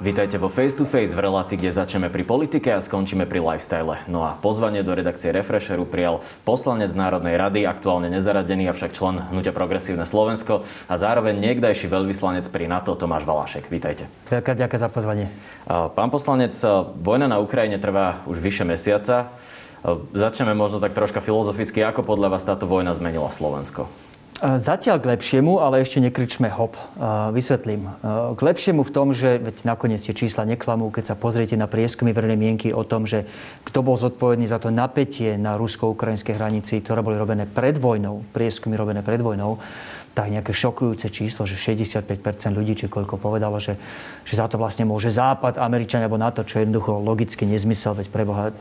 Vítajte vo Face to Face v relácii, kde začneme pri politike a skončíme pri lifestyle. No a pozvanie do redakcie Refresheru prijal poslanec Národnej rady, aktuálne nezaradený, avšak člen Hnutia Progresívne Slovensko a zároveň niekdajší veľvyslanec pri NATO Tomáš Valášek. Vítajte. Ďakujem, ďakujem za pozvanie. Pán poslanec, vojna na Ukrajine trvá už vyše mesiaca. Začneme možno tak troška filozoficky. Ako podľa vás táto vojna zmenila Slovensko? Zatiaľ k lepšiemu, ale ešte nekričme hop. Vysvetlím. K lepšiemu v tom, že veď nakoniec tie čísla neklamú, keď sa pozriete na prieskumy verejnej mienky o tom, že kto bol zodpovedný za to napätie na rusko-ukrajinskej hranici, ktoré boli robené pred vojnou, prieskumy robené pred vojnou, tak nejaké šokujúce číslo, že 65% ľudí, či koľko povedalo, že, že za to vlastne môže Západ, Američania alebo NATO, čo je jednoducho logicky nezmysel, veď preboha e,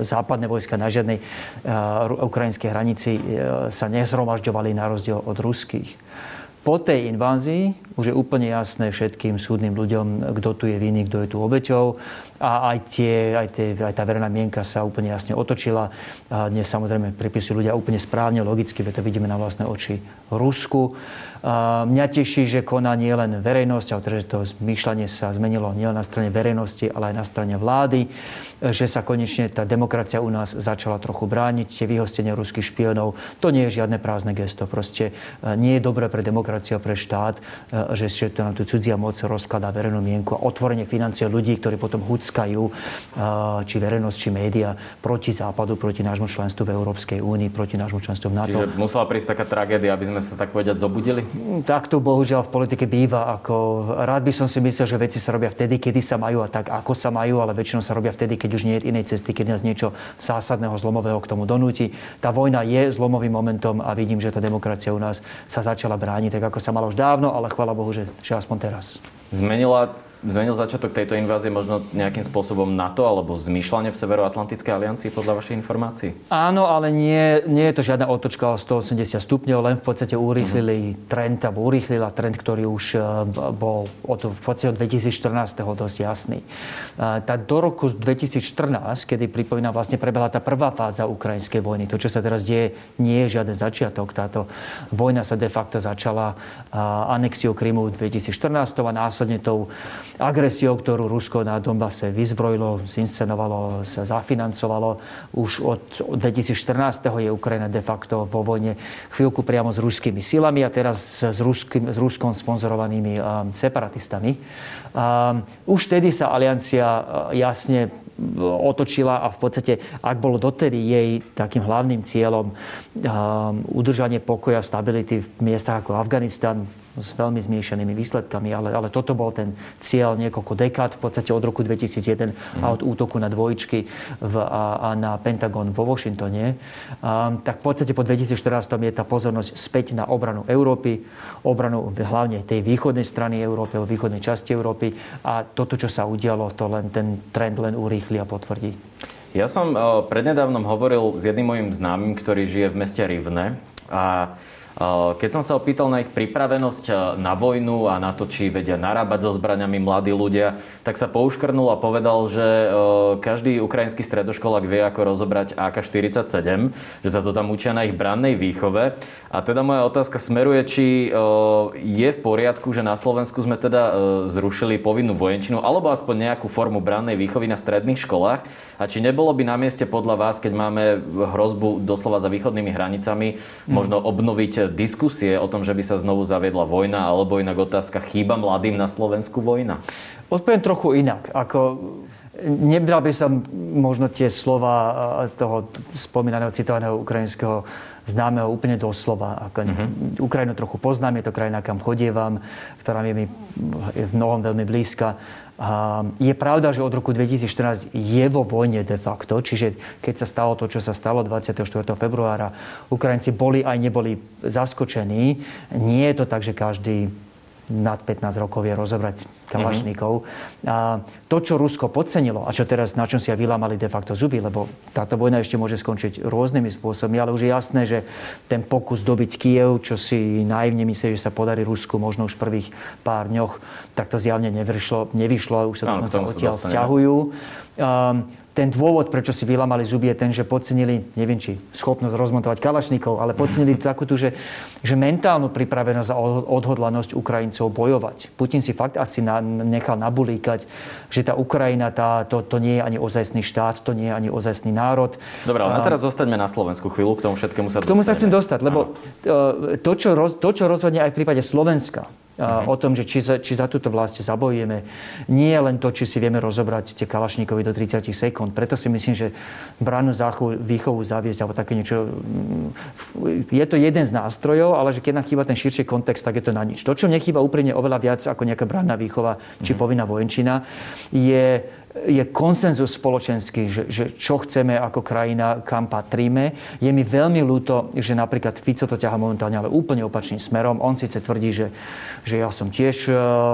západné vojska na žiadnej uh, ukrajinskej hranici uh, sa nezhromažďovali na rozdiel od ruských. Po tej invázii už je úplne jasné všetkým súdnym ľuďom, kto tu je vinný, kto je tu obeťou. A aj, tie, aj, tie, aj tá verejná mienka sa úplne jasne otočila. A dnes samozrejme pripisujú ľudia úplne správne, logicky, veď to vidíme na vlastné oči Rusku. Mňa teší, že koná nie len verejnosť, ale teda, že to zmýšľanie sa zmenilo nielen na strane verejnosti, ale aj na strane vlády, že sa konečne tá demokracia u nás začala trochu brániť, tie vyhostenia ruských špionov. To nie je žiadne prázdne gesto. Proste e, nie je dobré pre demokraciu a pre štát, e, že, že to nám tu cudzia moc rozkladá verejnú mienku a otvorene financuje ľudí, ktorí potom huckajú, e, či verejnosť, či média, proti západu, proti nášmu členstvu v Európskej únii, proti nášmu členstvu v NATO. Čiže musela prísť taká tragédia, aby sme sa tak povedať zobudili? Tak to bohužiaľ v politike býva. Ako, rád by som si myslel, že veci sa robia vtedy, kedy sa majú a tak, ako sa majú, ale väčšinou sa robia vtedy, keď už nie je inej cesty, keď nás niečo zásadného, zlomového k tomu donúti. Tá vojna je zlomovým momentom a vidím, že tá demokracia u nás sa začala brániť, tak ako sa malo už dávno, ale chvála Bohu, že, že aspoň teraz. Zmenila Zmenil začiatok tejto invázie možno nejakým spôsobom NATO alebo zmýšľanie v Severoatlantickej aliancii podľa vašej informácií? Áno, ale nie, nie je to žiadna otočka o 180 stupňov, len v podstate urýchlili uh-huh. trend, alebo urýchlila trend, ktorý už e, bol od, v podstate od 2014. dosť jasný. E, tá do roku 2014, kedy pripomínam, vlastne prebehla tá prvá fáza ukrajinskej vojny. To, čo sa teraz deje, nie je žiaden začiatok. Táto vojna sa de facto začala anexiou Krymu v 2014 a následne tou agresiou, ktorú Rusko na Donbase vyzbrojilo, zinscenovalo, zafinancovalo. Už od 2014. je Ukrajina de facto vo vojne chvíľku priamo s ruskými silami a teraz s, ruským, s Ruskom sponzorovanými separatistami. Už tedy sa aliancia jasne otočila a v podstate, ak bolo dotedy jej takým hlavným cieľom udržanie pokoja, stability v miestach ako Afganistan, s veľmi zmiešanými výsledkami, ale, ale toto bol ten cieľ niekoľko dekád, v podstate od roku 2001 mm. a od útoku na dvojčky v, a, a na Pentagon vo Washingtone. A, tak v podstate po 2014 je tá pozornosť späť na obranu Európy, obranu hlavne tej východnej strany Európy, východnej časti Európy a toto, čo sa udialo, to len ten trend len urýchli a potvrdí. Ja som prednedávnom hovoril s jedným mojim známym, ktorý žije v meste Rivne a keď som sa opýtal na ich pripravenosť e, na vojnu a na to, či vedia narábať so zbraniami mladí ľudia, tak sa pouškrnul a povedal, že e, každý ukrajinský stredoškolák vie, ako rozobrať AK-47, že sa to tam učia na ich brannej výchove. A teda moja otázka smeruje, či je v poriadku, že na Slovensku sme teda zrušili povinnú vojenčinu alebo aspoň nejakú formu brannej výchovy na stredných školách a či nebolo by na mieste podľa vás, keď máme hrozbu doslova za východnými hranicami, možno obnoviť diskusie o tom, že by sa znovu zaviedla vojna, alebo inak otázka, chýba mladým na Slovensku vojna? Odpoviem trochu inak. Ako, nebral by som možno tie slova toho spomínaného citovaného ukrajinského známeho úplne doslova. Ako mm-hmm. Ukrajinu trochu poznám, je to krajina, kam chodievam, ktorá je mi v mnohom veľmi blízka. A je pravda, že od roku 2014 je vo vojne de facto, čiže keď sa stalo to, čo sa stalo 24. februára, Ukrajinci boli aj neboli zaskočení. Nie je to tak, že každý nad 15 rokov vie rozobrať kalašníkov. Mm-hmm. A to, čo Rusko podcenilo a čo teraz, na čom si aj vylámali de facto zuby, lebo táto vojna ešte môže skončiť rôznymi spôsobmi, ale už je jasné, že ten pokus dobiť Kiev, čo si naivne myslí, že sa podarí Rusku možno už v prvých pár dňoch, tak to zjavne nevyšlo, nevyšlo už sa dokonca odtiaľ stiahujú. Um, ten dôvod, prečo si vylamali zuby, je ten, že podcenili, neviem či schopnosť rozmontovať kalašníkov, ale podcenili takú tu, že, že mentálnu pripravenosť a odhodlanosť Ukrajincov bojovať. Putin si fakt asi na, nechal nabulíkať, že tá Ukrajina, tá, to, to nie je ani ozajstný štát, to nie je ani ozajstný národ. Dobre, ale a teraz zostaňme na Slovensku chvíľu, k tomu všetkému sa K tomu sa chcem dostať, lebo Áno. to čo, roz, to, čo rozhodne aj v prípade Slovenska, uh-huh. o tom, že či za, či za túto vlast zabojujeme. Nie je len to, či si vieme rozobrať tie kalašníkovi do 30 sekúnd. Preto si myslím, že bránu záchovu, výchovu zaviesť alebo také niečo... Mm, je to jeden z nástrojov, ale že keď nám chýba ten širší kontext, tak je to na nič. To, čo nechýba úprimne oveľa viac ako nejaká branná výchova či uh-huh. povinná vojenčina, je je konsenzus spoločenský, že, že čo chceme ako krajina, kam patríme. Je mi veľmi ľúto, že napríklad Fico to ťaha momentálne ale úplne opačným smerom. On síce tvrdí, že, že ja som tiež e,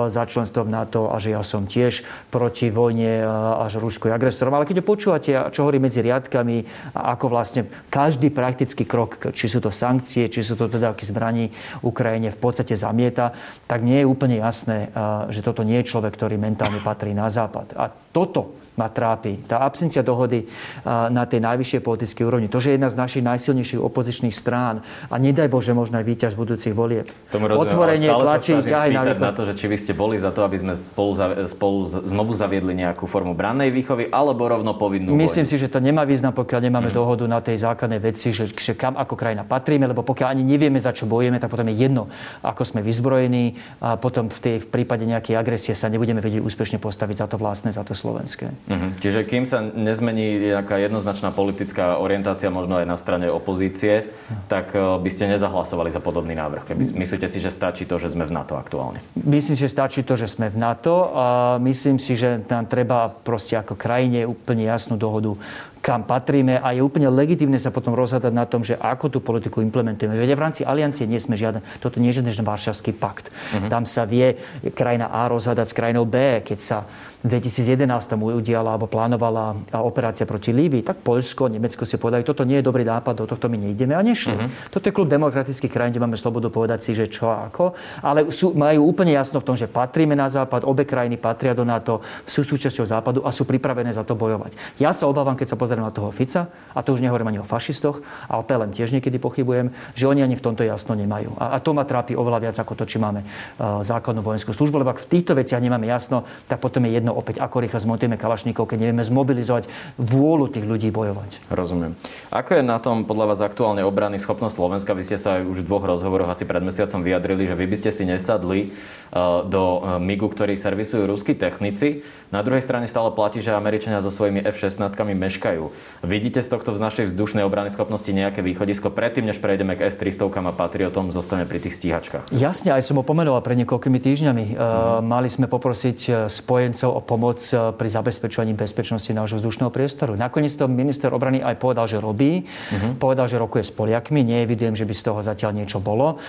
za členstvo NATO a že ja som tiež proti vojne e, až Rusko je agresorom. Ale keď ho počúvate, čo hovorí medzi riadkami, ako vlastne každý praktický krok, či sú to sankcie, či sú to dodávky zbraní Ukrajine v podstate zamieta, tak nie je úplne jasné, e, že toto nie je človek, ktorý mentálne patrí na západ. A toto と。Ma trápi. Tá absencia dohody na tej najvyššej politickej úrovni. To, že jedna z našich najsilnejších opozičných strán a nedaj Bože možno aj víťaz budúcich volieb. Tomu rozumiem, Otvorenie tlačí ťahaj na východ. na to, že či vy ste boli za to, aby sme spolu, spolu znovu zaviedli nejakú formu brannej výchovy alebo rovno povinnú Myslím vojnu. si, že to nemá význam, pokiaľ nemáme mm. dohodu na tej základnej veci, že, že kam ako krajina patríme, lebo pokiaľ ani nevieme, za čo bojujeme, tak potom je jedno, ako sme vyzbrojení a potom v, tej, v prípade nejakej agresie sa nebudeme vedieť úspešne postaviť za to vlastné, za to slovenské. Mm-hmm. Čiže kým sa nezmení nejaká jednoznačná politická orientácia, možno aj na strane opozície, tak eh, by ste nezahlasovali za podobný návrh. Keby, myslíte si, že stačí to, že sme v NATO aktuálne? Myslím si, že stačí to, že sme v NATO a myslím si, že nám treba proste ako krajine úplne jasnú dohodu kam patríme a je úplne legitimné sa potom rozhľadať na tom, že ako tú politiku implementujeme. Veď v rámci aliancie nie sme žiaden, toto nie je žiaden Varšavský pakt. Uh-huh. Tam sa vie krajina A rozhľadať s krajinou B, keď sa v 2011 udiala alebo plánovala operácia proti Líbii, tak Poľsko, Nemecko si povedali, toto nie je dobrý nápad, do tohto my nejdeme a nešli. Uh-huh. Toto je klub demokratických krajín, kde máme slobodu povedať si, že čo a ako, ale sú, majú úplne jasno v tom, že patríme na západ, obe krajiny patria do NATO, sú súčasťou západu a sú pripravené za to bojovať. Ja sa obávam, keď sa pozriem na toho Fica, a to už nehovorím ani o fašistoch, a o PLM tiež niekedy pochybujem, že oni ani v tomto jasno nemajú. A, a to ma trápi oveľa viac ako to, či máme uh, základnú vojenskú službu, lebo ak v týchto veciach nemáme jasno, tak potom je jedno jedno opäť, ako rýchlo zmontujeme kalašníkov, keď nevieme zmobilizovať vôľu tých ľudí bojovať. Rozumiem. Ako je na tom podľa vás aktuálne obrany schopnosť Slovenska? Vy ste sa aj už v dvoch rozhovoroch asi pred mesiacom vyjadrili, že vy by ste si nesadli eh, do eh, MIGu, ktorý servisujú ruskí technici. Na druhej strane stále platí, že Američania so svojimi F-16 meškajú. Vidíte z tohto z našej vzdušnej obrany schopnosti nejaké východisko predtým, než prejdeme k S-300 a Patriotom, zostane pri tých stíhačkách? Jasne, aj som ho pomenoval pred niekoľkými týždňami. Mm-hmm. Mali sme poprosiť spojencov o pomoc pri zabezpečovaní bezpečnosti nášho vzdušného priestoru. Nakoniec to minister obrany aj povedal, že robí. Mm-hmm. Povedal, že rokuje s Poliakmi. Neevidujem, že by z toho zatiaľ niečo bolo.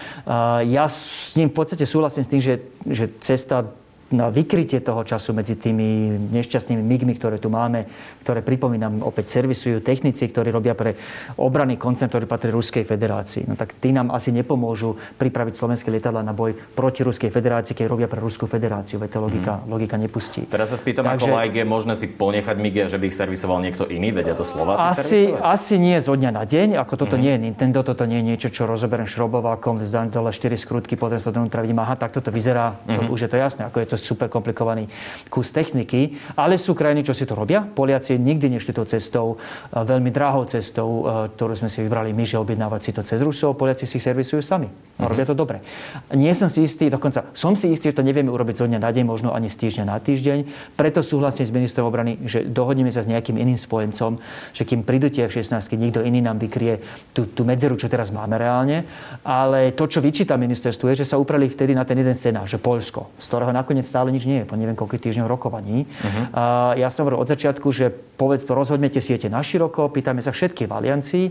Ja s ním v podstate súhlasím s tým, že, že cesta na vykrytie toho času medzi tými nešťastnými migmi, ktoré tu máme, ktoré pripomínam opäť servisujú technici, ktorí robia pre obranný koncern, ktorý patrí Ruskej federácii. No tak tí nám asi nepomôžu pripraviť slovenské lietadla na boj proti Ruskej federácii, keď robia pre Ruskú federáciu. Veď to logika, mm. logika nepustí. Teraz sa spýtam, Takže, ako like je možné si ponechať migy, že by ich servisoval niekto iný? Vedia to Slováci asi, asi nie zo dňa na deň. Ako toto mm. nie je Nintendo, toto nie je niečo, čo rozoberiem šrobovákom, zdám dole 4 skrutky, pozriem sa dovnútra, vidím, aha, tak toto vyzerá. Mm. To, mhm. už je to jasné, ako je to super komplikovaný kus techniky, ale sú krajiny, čo si to robia. Poliaci nikdy nešli tou cestou, e, veľmi drahou cestou, e, ktorú sme si vybrali my, že objednávať si to cez Rusov. Poliaci si servisujú sami. A robia to dobre. Nie som si istý, dokonca som si istý, že to nevieme urobiť zo dňa na deň, možno ani z týždňa na týždeň. Preto súhlasím s ministrom obrany, že dohodneme sa s nejakým iným spojencom, že kým prídu tie F-16, nikto iný nám vykrie tú, tú medzeru, čo teraz máme reálne. Ale to, čo vyčíta ministerstvu, je, že sa uprali vtedy na ten jeden scenár, že Polsko, z ktorého nakoniec nakoniec stále nič nie je, po neviem koľko týždňov rokovaní. Uh-huh. A ja som hovoril od začiatku, že povedz, rozhodnete si jete na široko, pýtame sa všetky v aliancii.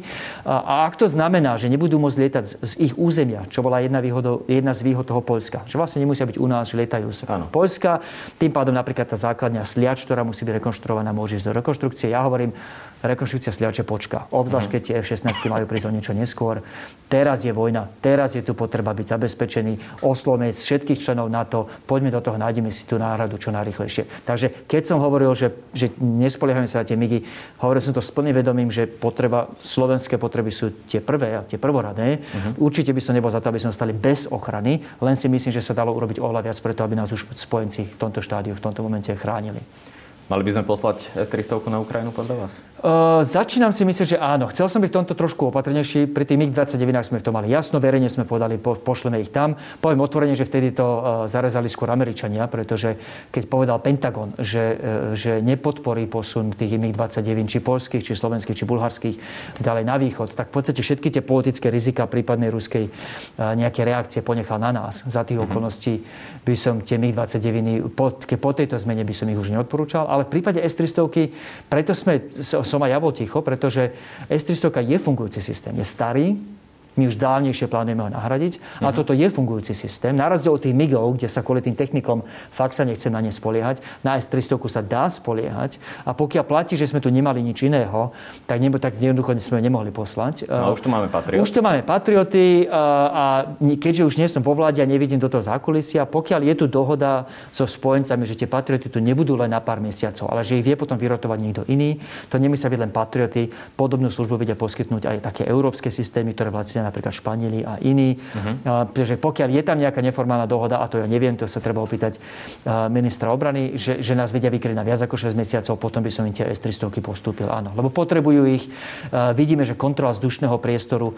A, a ak to znamená, že nebudú môcť lietať z, z ich územia, čo bola jedna, výhodo, jedna z výhod toho Polska, že vlastne nemusia byť u nás, že lietajú z Polska, tým pádom napríklad tá základňa sliač, ktorá musí byť rekonštruovaná, môže ísť do rekonštrukcie. Ja hovorím, rekonštrukcia sliače počka. Obzvlášť, keď tie F-16 majú prísť o niečo neskôr. Teraz je vojna, teraz je tu potreba byť zabezpečený, oslovme všetkých členov NATO, poďme do toho, nájdeme si tú náhradu čo najrychlejšie. Takže keď som hovoril, že, že nespoliehame sa na tie migy, hovoril som to s plným vedomím, že potreba, slovenské potreby sú tie prvé a tie prvoradé. Uh-huh. Určite by som nebol za to, aby sme stali bez ochrany, len si myslím, že sa dalo urobiť oveľa viac preto, aby nás už spojenci v tomto štádiu, v tomto momente chránili. Mali by sme poslať S-300 na Ukrajinu podľa vás? Uh, začínam si myslieť, že áno. Chcel som byť v tomto trošku opatrnejší. Pri tých MiG-29 sme v tom mali jasno, verejne sme povedali, po, pošleme ich tam. Poviem otvorene, že vtedy to uh, zarezali skôr Američania, pretože keď povedal Pentagon, že, uh, že nepodporí posun tých MiG-29, či polských, či slovenských, či bulharských, ďalej na východ, tak v podstate všetky tie politické rizika prípadnej ruskej uh, nejaké reakcie ponechal na nás. Za tých mm-hmm. okolností by som tie MiG-29, po, po tejto zmene by som ich už neodporúčal ale v prípade S-300, preto sme, som aj ja bol ticho, pretože S-300 je fungujúci systém, je starý, my už dávnejšie plánujeme ho nahradiť. Uh-huh. A mhm. toto je fungujúci systém. Na rozdiel od tých MIGov, kde sa kvôli tým technikom fakt sa nechcem na ne spoliehať, na S-300 sa dá spoliehať. A pokiaľ platí, že sme tu nemali nič iného, tak, nebo, tak jednoducho sme nemohli poslať. No, už tu máme patrioty. Už tu máme patrioty a keďže už nie som vo vláde a nevidím do toho zákulisia, pokiaľ je tu dohoda so spojencami, že tie patrioty tu nebudú len na pár mesiacov, ale že ich vie potom vyrotovať niekto iný, to nemysia byť len patrioty. Podobnú službu vedia poskytnúť aj také európske systémy, ktoré vlastne napríklad Španieli a iní. Uh-huh. Pretože pokiaľ je tam nejaká neformálna dohoda, a to ja neviem, to sa treba opýtať ministra obrany, že, že nás vedia vykryť na viac ako 6 mesiacov, potom by som im tie S-300 postúpil. Áno, lebo potrebujú ich. Vidíme, že kontrola vzdušného priestoru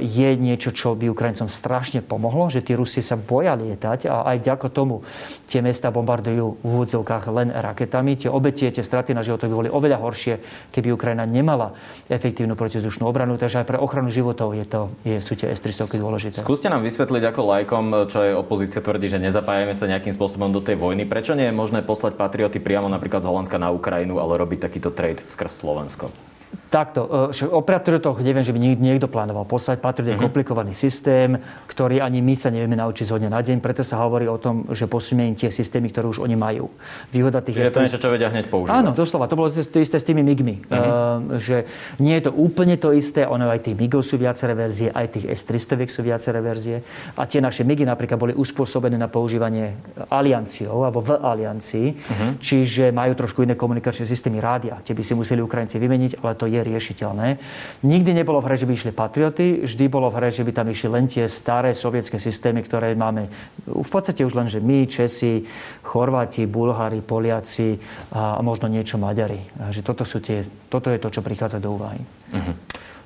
je niečo, čo by Ukrajincom strašne pomohlo, že tí Rusi sa boja lietať a aj vďaka tomu tie mesta bombardujú v úvodzovkách len raketami. Tie obetie, tie straty na životoch by boli oveľa horšie, keby Ukrajina nemala efektívnu protizdušnú obranu. Takže aj pre ochranu životov je to je, sú tie S-300 dôležité. Skúste nám vysvetliť ako lajkom, čo je opozícia tvrdí, že nezapájame sa nejakým spôsobom do tej vojny. Prečo nie je možné poslať patrioty priamo napríklad z Holandska na Ukrajinu, ale robiť takýto trade skrz Slovensko? Takto, e, o Patriotoch neviem, že by niekto plánoval poslať. Patriot je mm-hmm. komplikovaný systém, ktorý ani my sa nevieme naučiť z hodne na deň, preto sa hovorí o tom, že posunieme tie systémy, ktoré už oni majú. Výhoda tých Čiže je to niečo, čo vedia hneď používať. Áno, doslova. To bolo to isté s tými MIGmi. Mm-hmm. Uh, že nie je to úplne to isté, ono aj tých MIGov sú viaceré verzie, aj tých S-300 sú viaceré verzie. A tie naše MIGy napríklad boli uspôsobené na používanie alianciou alebo v aliancii, mm-hmm. čiže majú trošku iné komunikačné systémy rádia. Tie by si museli Ukrajinci vymeniť, ale to je riešiteľné. Nikdy nebolo v hre, že by išli patrioty, vždy bolo v hre, že by tam išli len tie staré sovietské systémy, ktoré máme v podstate už len, že my, Česi, Chorváti, Bulhári, Poliaci a možno niečo Maďari. Že toto, sú tie, toto je to, čo prichádza do úvahy. Uh-huh.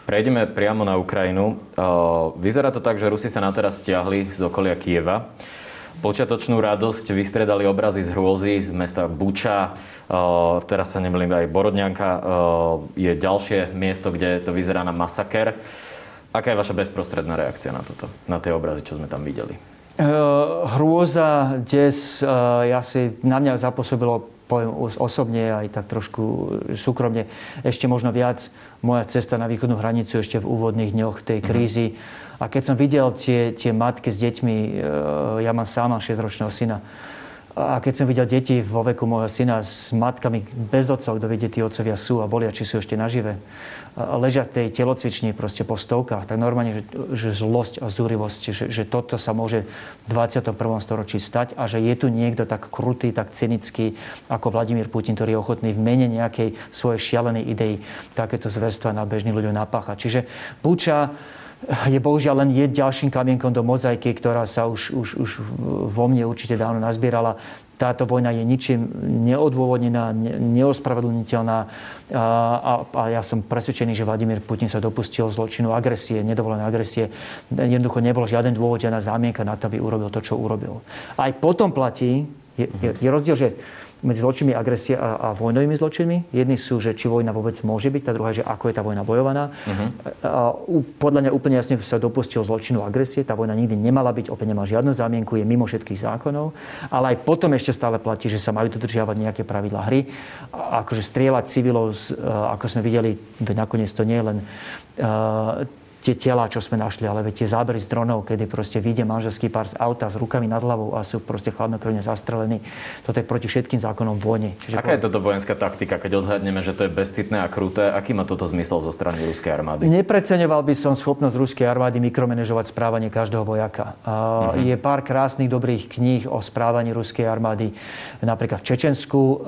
Prejdeme priamo na Ukrajinu. Vyzerá to tak, že Rusi sa na teraz stiahli z okolia Kieva. Počiatočnú radosť vystredali obrazy z hrôzy z mesta Buča. Teraz sa nemýlim aj Borodňanka. Je ďalšie miesto, kde to vyzerá na masaker. Aká je vaša bezprostredná reakcia na toto, na tie obrazy, čo sme tam videli? Uh, hrôza, des, ja si, na mňa zapôsobilo poviem osobne aj tak trošku súkromne, ešte možno viac moja cesta na východnú hranicu ešte v úvodných dňoch tej mhm. krízy. Mm-hmm a keď som videl tie, tie matky s deťmi, e, ja mám sám 6-ročného syna, a keď som videl deti vo veku môjho syna s matkami bez otcov, kto vidie, tí otcovia sú a bolia, či sú ešte nažive, ležia v tej telocvični proste po stovkách, tak normálne, že, že zlosť a zúrivosť, že, že toto sa môže v 21. storočí stať a že je tu niekto tak krutý, tak cynický ako Vladimír Putin, ktorý je ochotný v mene nejakej svojej šialenej idei takéto zverstva na bežných ľuďom napáchať. Čiže Buča je bohužiaľ len je ďalším kamienkom do mozaiky, ktorá sa už, už, už vo mne určite dávno nazbierala. Táto vojna je ničím neodôvodnená, neospravedlniteľná a, a, ja som presvedčený, že Vladimír Putin sa dopustil zločinu agresie, nedovolené agresie. Jednoducho nebol žiaden dôvod, žiadna zámienka na to, aby urobil to, čo urobil. Aj potom platí, je, je, je rozdiel, že medzi zločinmi agresie a, a vojnovými zločinmi. Jedni sú, že či vojna vôbec môže byť, tá druhá, že ako je tá vojna bojovaná. Uh-huh. A, podľa mňa úplne jasne sa dopustil zločinu agresie. Tá vojna nikdy nemala byť, opäť nemá žiadnu zámienku, je mimo všetkých zákonov. Ale aj potom ešte stále platí, že sa majú dodržiavať nejaké pravidlá hry. A, akože strieľať civilov, ako sme videli, nakoniec to nie je len tie tela, čo sme našli, ale tie zábery z dronov, kedy proste vyjde manželský pár z auta s rukami nad hlavou a sú proste chladnokrvne zastrelení. Toto je proti všetkým zákonom vojny. Čiže Aká po... je toto vojenská taktika, keď odhadneme, že to je bezcitné a kruté? Aký má toto zmysel zo strany ruskej armády? Nepreceňoval by som schopnosť ruskej armády mikromanežovať správanie každého vojaka. Uh-huh. Je pár krásnych dobrých kníh o správaní ruskej armády. Napríklad v Čečensku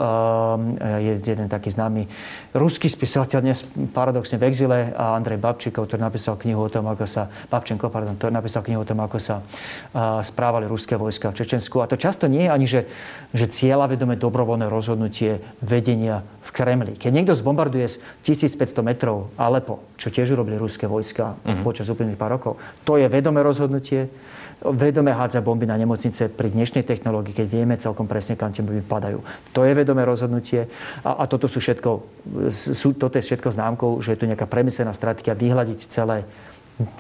je jeden taký známy ruský spisovateľ, dnes paradoxne v exile, a Andrej Babčíkov, ktorý napísal knihu o tom, ako sa, Babčenko, pardon, to napísal knihu o tom, ako sa uh, správali ruské vojska v Čečensku. A to často nie je ani, že, že cieľa vedome dobrovoľné rozhodnutie vedenia v Kremli. Keď niekto zbombarduje z 1500 metrov Alepo, čo tiež urobili ruské vojska uh-huh. počas úplných pár rokov, to je vedomé rozhodnutie vedome hádza bomby na nemocnice pri dnešnej technológii, keď vieme celkom presne, kam tie bomby padajú. To je vedomé rozhodnutie a, a toto sú všetko, sú, toto je všetko známkou, že je tu nejaká premyslená stratégia vyhľadiť celé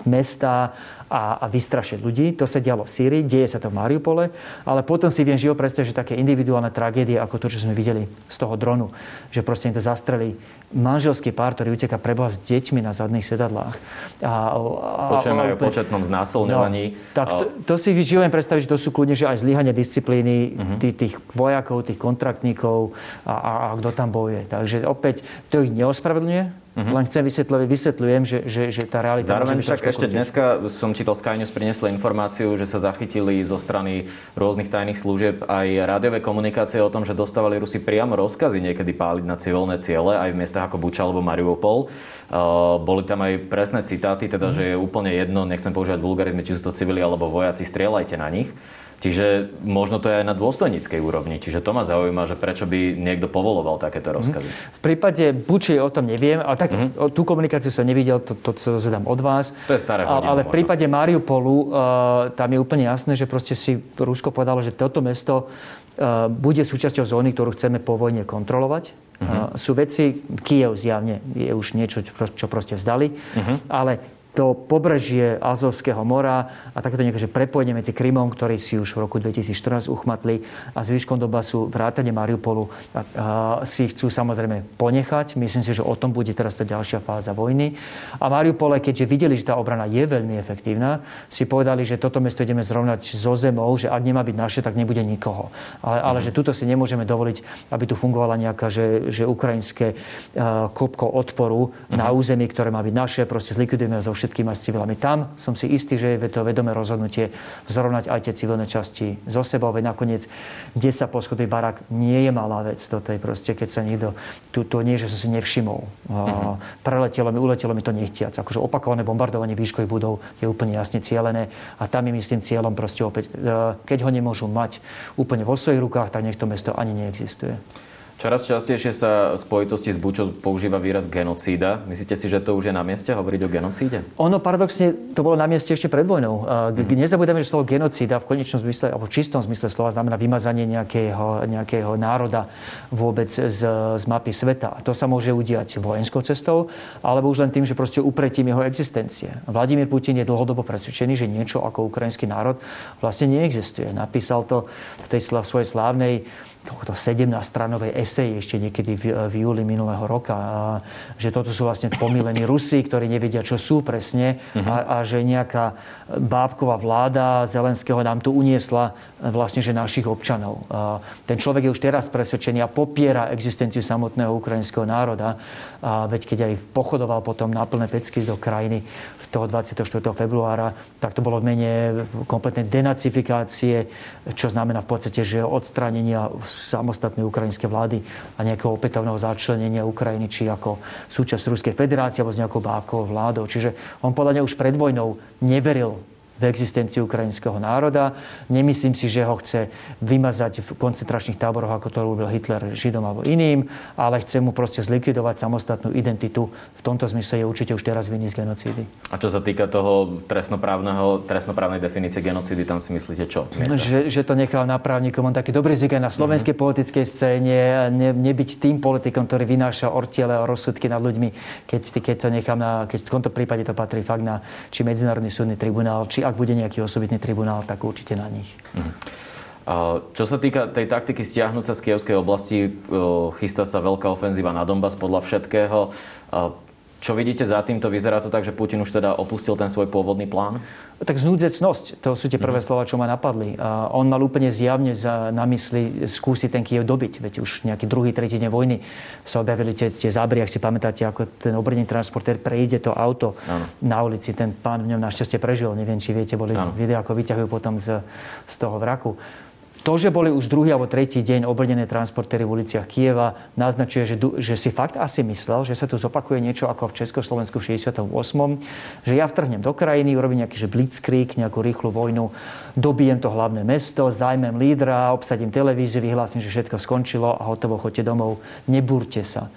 mesta a, a vystrašiť ľudí. To sa dialo v Sýrii, deje sa to v Mariupole, ale potom si viem živo predstaviť, že také individuálne tragédie, ako to, čo sme videli z toho dronu, že proste im to zastreli manželský pár, ktorý uteká preboha s deťmi na zadných sedadlách. A, a, Počujeme aj o početnom znásilňovaní. No, tak to, to si živo predstaviť, že to sú kľudne, že aj zlyhanie disciplíny uh-huh. tých, tých vojakov, tých kontraktníkov a, a, a kto tam bojuje. Takže opäť to ich neospravedlňuje, Uh-huh. Len chcem vysvetľovať, vysvetľujem, že, že, že tá realita... Zároveň však ešte dneska som čítal Sky News, priniesli informáciu, že sa zachytili zo strany rôznych tajných služieb aj rádiové komunikácie o tom, že dostávali Rusi priamo rozkazy niekedy páliť na civilné ciele aj v miestach ako Buča alebo Mariupol. Uh, boli tam aj presné citáty, teda, že je úplne jedno, nechcem používať vulgarizmy, či sú to civili alebo vojaci, strieľajte na nich. Čiže možno to je aj na dôstojníckej úrovni. Čiže to ma zaujíma, že prečo by niekto povoloval takéto mhm. rozkazy. V prípade Buči o tom neviem, ale tak mm-hmm. tú komunikáciu som nevidel, to, to to zadám od vás. To je staré hodinu, Ale v prípade Mariupolu uh, tam je úplne jasné, že proste si Rusko povedalo, že toto mesto uh, bude súčasťou zóny, ktorú chceme po vojne kontrolovať. Uh-huh. Uh, sú veci, Kiev zjavne je už niečo, čo, čo proste vzdali, uh-huh. ale to pobrežie Azovského mora a takéto nejaké prepojenie medzi Krymom, ktorý si už v roku 2014 uchmatli a zvyškom Donbasu vrátane Mariupolu a, a, si chcú samozrejme ponechať. Myslím si, že o tom bude teraz tá ďalšia fáza vojny. A Mariupole, keďže videli, že tá obrana je veľmi efektívna, si povedali, že toto mesto ideme zrovnať so zemou, že ak nemá byť naše, tak nebude nikoho. Ale, ale že tuto si nemôžeme dovoliť, aby tu fungovala nejaká, že, že ukrajinské uh, kopko odporu uh-huh. na mhm. území, ktoré má byť naše, proste zlikvidujeme zo všetkými civilami. Tam som si istý, že je to vedomé rozhodnutie zrovnať aj tie civilné časti zo sebou. Veď nakoniec 10 poschodový barak nie je malá vec. Toto je proste, keď sa niekto, tu, to nie, že som si nevšimol. Uh-huh. Preletelo mi, uletelo mi to nechtiac. Akože opakované bombardovanie výškových budov je úplne jasne cielené a tam je myslím cieľom proste opäť, e, keď ho nemôžu mať úplne vo svojich rukách, tak nech to mesto ani neexistuje. Čoraz častejšie sa v spojitosti s Bučou používa výraz genocída. Myslíte si, že to už je na mieste hovoriť o genocíde? Ono paradoxne to bolo na mieste ešte pred vojnou. Mm-hmm. Nezabudeme, že slovo genocída v konečnom zmysle, alebo v čistom zmysle slova znamená vymazanie nejakého, nejakého národa vôbec z, z mapy sveta. A to sa môže udiať vojenskou cestou, alebo už len tým, že proste upretím jeho existencie. Vladimír Putin je dlhodobo presvedčený, že niečo ako ukrajinský národ vlastne neexistuje. Napísal to v tej svojej slávnej to 17-stranovej esej ešte niekedy v, v júli minulého roka, a, že toto sú vlastne pomilení Rusi, ktorí nevedia, čo sú presne uh-huh. a, a že nejaká bábková vláda Zelenského nám tu uniesla vlastne, že našich občanov. A ten človek je už teraz presvedčený a popiera existenciu samotného ukrajinského národa. A veď keď aj pochodoval potom na plné pecky do krajiny toho 24. februára, tak to bolo v mene kompletnej denacifikácie, čo znamená v podstate, že odstránenia samostatnej ukrajinskej vlády a nejakého opätovného začlenenia Ukrajiny, či ako súčasť Ruskej federácie alebo s nejakou bákovou vládou. Čiže on podľa mňa už pred vojnou neveril v existencii ukrajinského národa. Nemyslím si, že ho chce vymazať v koncentračných táboroch, ako to robil Hitler Židom alebo iným, ale chce mu proste zlikvidovať samostatnú identitu. V tomto zmysle je určite už teraz vinný z genocídy. A čo sa týka toho trestnoprávneho, trestnoprávnej definície genocídy, tam si myslíte čo? Že, že to nechal na právnikom. On taký dobrý zvyk na slovenskej mm-hmm. politickej scéne. Ne, nebyť tým politikom, ktorý vynáša ortiele a rozsudky nad ľuďmi, keď, keď to nechám na, keď v tomto prípade to patrí fakt na či Medzinárodný súdny tribunál, či ak bude nejaký osobitný tribunál, tak určite na nich. Mhm. Čo sa týka tej taktiky stiahnuť sa z Kievskej oblasti, chystá sa veľká ofenzíva na Donbass podľa všetkého. Čo vidíte za tým? To vyzerá to tak, že Putin už teda opustil ten svoj pôvodný plán? Tak znúdzecnosť, to sú tie prvé mm. slova, čo ma napadli. A on mal úplne zjavne za, na mysli skúsiť ten Kiev dobiť. Veď už nejaký druhý, tretí deň vojny sa objavili tie, tie zábery, ak si pamätáte, ako ten obrnený transportér prejde to auto ano. na ulici. Ten pán v ňom našťastie prežil. Neviem, či viete, boli videá, ako vyťahujú potom z, z toho vraku. To, že boli už druhý alebo tretí deň obrnené transportéry v uliciach Kieva, naznačuje, že, že si fakt asi myslel, že sa tu zopakuje niečo ako v Československu v 68. Že ja vtrhnem do krajiny, urobím nejaký že blitzkrieg, nejakú rýchlu vojnu, dobijem to hlavné mesto, zajmem lídra, obsadím televíziu, vyhlásim, že všetko skončilo a hotovo, choďte domov, nebúrte sa.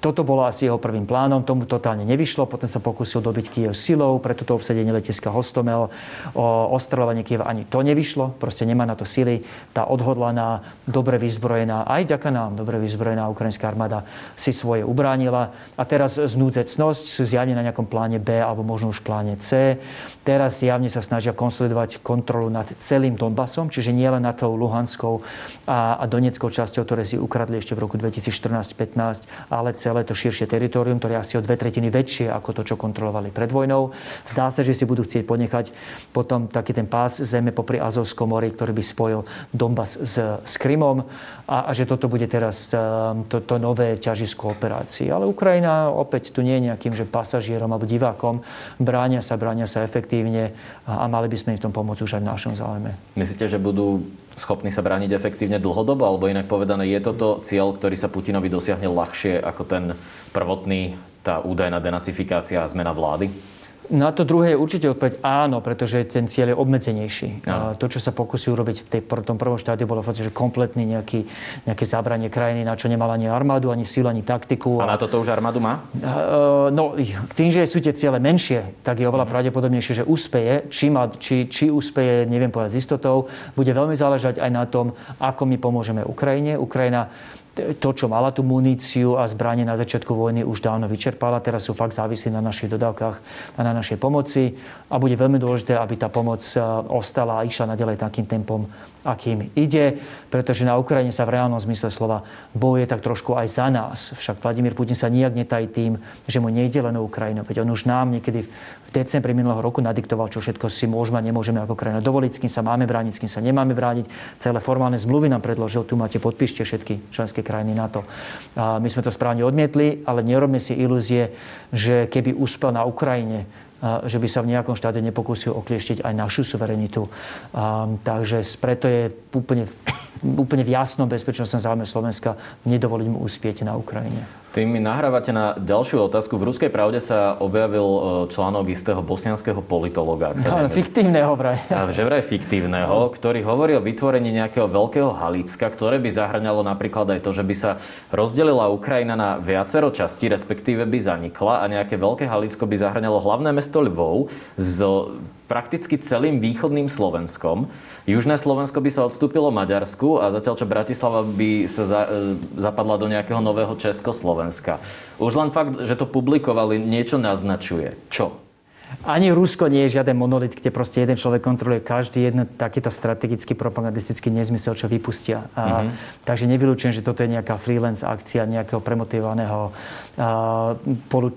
Toto bolo asi jeho prvým plánom, tomu totálne nevyšlo, potom sa pokúsil dobiť Kiev silou, pre toto obsadenie letiska Hostomel, o ostreľovanie Kieva ani to nevyšlo, proste nemá na to sily. Tá odhodlaná, dobre vyzbrojená, aj ďaká nám, dobre vyzbrojená ukrajinská armáda si svoje ubránila. A teraz znúdzecnosť sú zjavne na nejakom pláne B alebo možno už pláne C. Teraz zjavne sa snažia konsolidovať kontrolu nad celým Donbasom, čiže nie len nad tou Luhanskou a, a Doneckou časťou, ktoré si ukradli ešte v roku 2014-15, ale celé celé to širšie teritorium, ktoré je asi o dve tretiny väčšie ako to, čo kontrolovali pred vojnou. Zdá sa, že si budú chcieť ponechať potom taký ten pás zeme popri Azovskom mori, ktorý by spojil Donbass s, s Krymom a, a že toto bude teraz um, to, to nové ťažisko operácií. Ale Ukrajina opäť tu nie je nejakým že pasažierom alebo divákom. Bránia sa, bránia sa efektívne a, a mali by sme im v tom pomôcť už aj v našom záujme. Myslíte, že budú schopní sa brániť efektívne dlhodobo? Alebo inak povedané, je toto cieľ, ktorý sa Putinovi dosiahne ľahšie ako ten prvotný, tá údajná denacifikácia a zmena vlády? Na to druhé je určite odpoveď áno, pretože ten cieľ je obmedzenejší. A to, čo sa pokusí urobiť v tej, tom prvom štádiu, bolo v že kompletný nejaký, nejaké zabranie krajiny, na čo nemala ani armádu, ani sílu, ani taktiku. A na toto už armádu má? No, tým, že sú tie ciele menšie, tak je oveľa mm. pravdepodobnejšie, že úspeje. Či, má, či, či úspeje, neviem povedať s istotou. Bude veľmi záležať aj na tom, ako my pomôžeme Ukrajine. Ukrajina to, čo mala tú muníciu a zbranie na začiatku vojny, už dávno vyčerpala. Teraz sú fakt závislí na našich dodávkach a na našej pomoci. A bude veľmi dôležité, aby tá pomoc e, ostala a išla nadalej takým tempom, akým ide. Pretože na Ukrajine sa v reálnom zmysle slova bojuje tak trošku aj za nás. Však Vladimír Putin sa nijak netají tým, že mu nejde len o Ukrajinu. Veď on už nám niekedy decembri minulého roku nadiktoval, čo všetko si môžeme a nemôžeme ako krajina dovoliť, s kým sa máme brániť, s kým sa nemáme brániť. Celé formálne zmluvy nám predložil, tu máte, podpíšte všetky členské krajiny to. A my sme to správne odmietli, ale nerobme si ilúzie, že keby uspel na Ukrajine, že by sa v nejakom štáte nepokúsil oklieštiť aj našu suverenitu. takže preto je úplne, úplne v jasnom bezpečnostnom záujme Slovenska nedovoliť mu uspieť na Ukrajine. Tým mi nahrávate na ďalšiu otázku. V Ruskej pravde sa objavil e, článok istého bosnianského politologa. No, fiktívneho vraj. Že vraj fiktívneho, no. ktorý hovorí o vytvorení nejakého veľkého Halicka, ktoré by zahrňalo napríklad aj to, že by sa rozdelila Ukrajina na viacero častí, respektíve by zanikla a nejaké veľké Halicko by zahrňalo hlavné mesto Lvov s prakticky celým východným Slovenskom. Južné Slovensko by sa odstúpilo Maďarsku a zatiaľ čo Bratislava by sa za, e, zapadla do nejakého nového Československa. Už len fakt, že to publikovali, niečo naznačuje. Čo? Ani Rusko nie je žiaden monolit, kde proste jeden človek kontroluje každý jeden takýto strategický propagandistický nezmysel, čo vypustia. A, mm-hmm. Takže nevylučujem, že toto je nejaká freelance akcia nejakého premotivovaného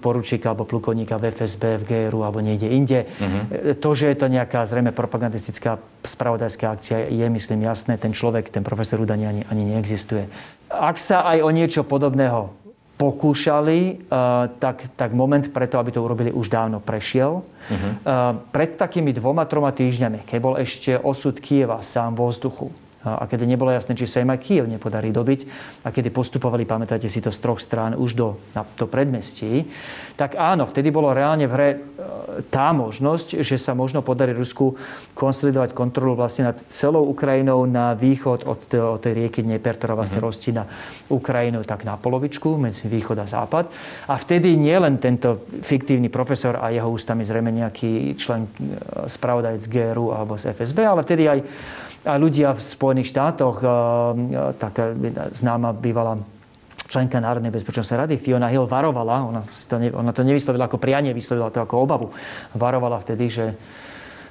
poručíka alebo plukovníka v FSB, v GRU alebo niekde inde. Mm-hmm. To, že je to nejaká zrejme propagandistická spravodajská akcia, je myslím jasné. Ten človek, ten profesor Rudani ani, ani neexistuje. Ak sa aj o niečo podobného pokúšali, eh, tak, tak moment preto, aby to urobili, už dávno prešiel. Uh-huh. Pred takými dvoma, troma týždňami, keď bol ešte osud Kieva sám vo vzduchu, a kedy nebolo jasné, či sa im aj Kiev nepodarí dobiť a kedy postupovali, pamätáte si to, z troch strán už do, na, do predmestí, tak áno, vtedy bolo reálne v hre tá možnosť, že sa možno podarí Rusku konsolidovať kontrolu vlastne nad celou Ukrajinou na východ od, od tej rieky Dnieper, ktorá vlastne uh-huh. roztína Ukrajinu tak na polovičku medzi východ a západ. A vtedy nie len tento fiktívny profesor a jeho ústami zrejme nejaký člen e, spravodajc GRU alebo z FSB, ale vtedy aj, aj ľudia v Spojených štátoch, e, taká známa bývala členka Národnej bezpečnostnej rady Fiona Hill varovala, ona to, ne, ona to nevyslovila ako prianie, vyslovila to ako obavu. Varovala vtedy, že,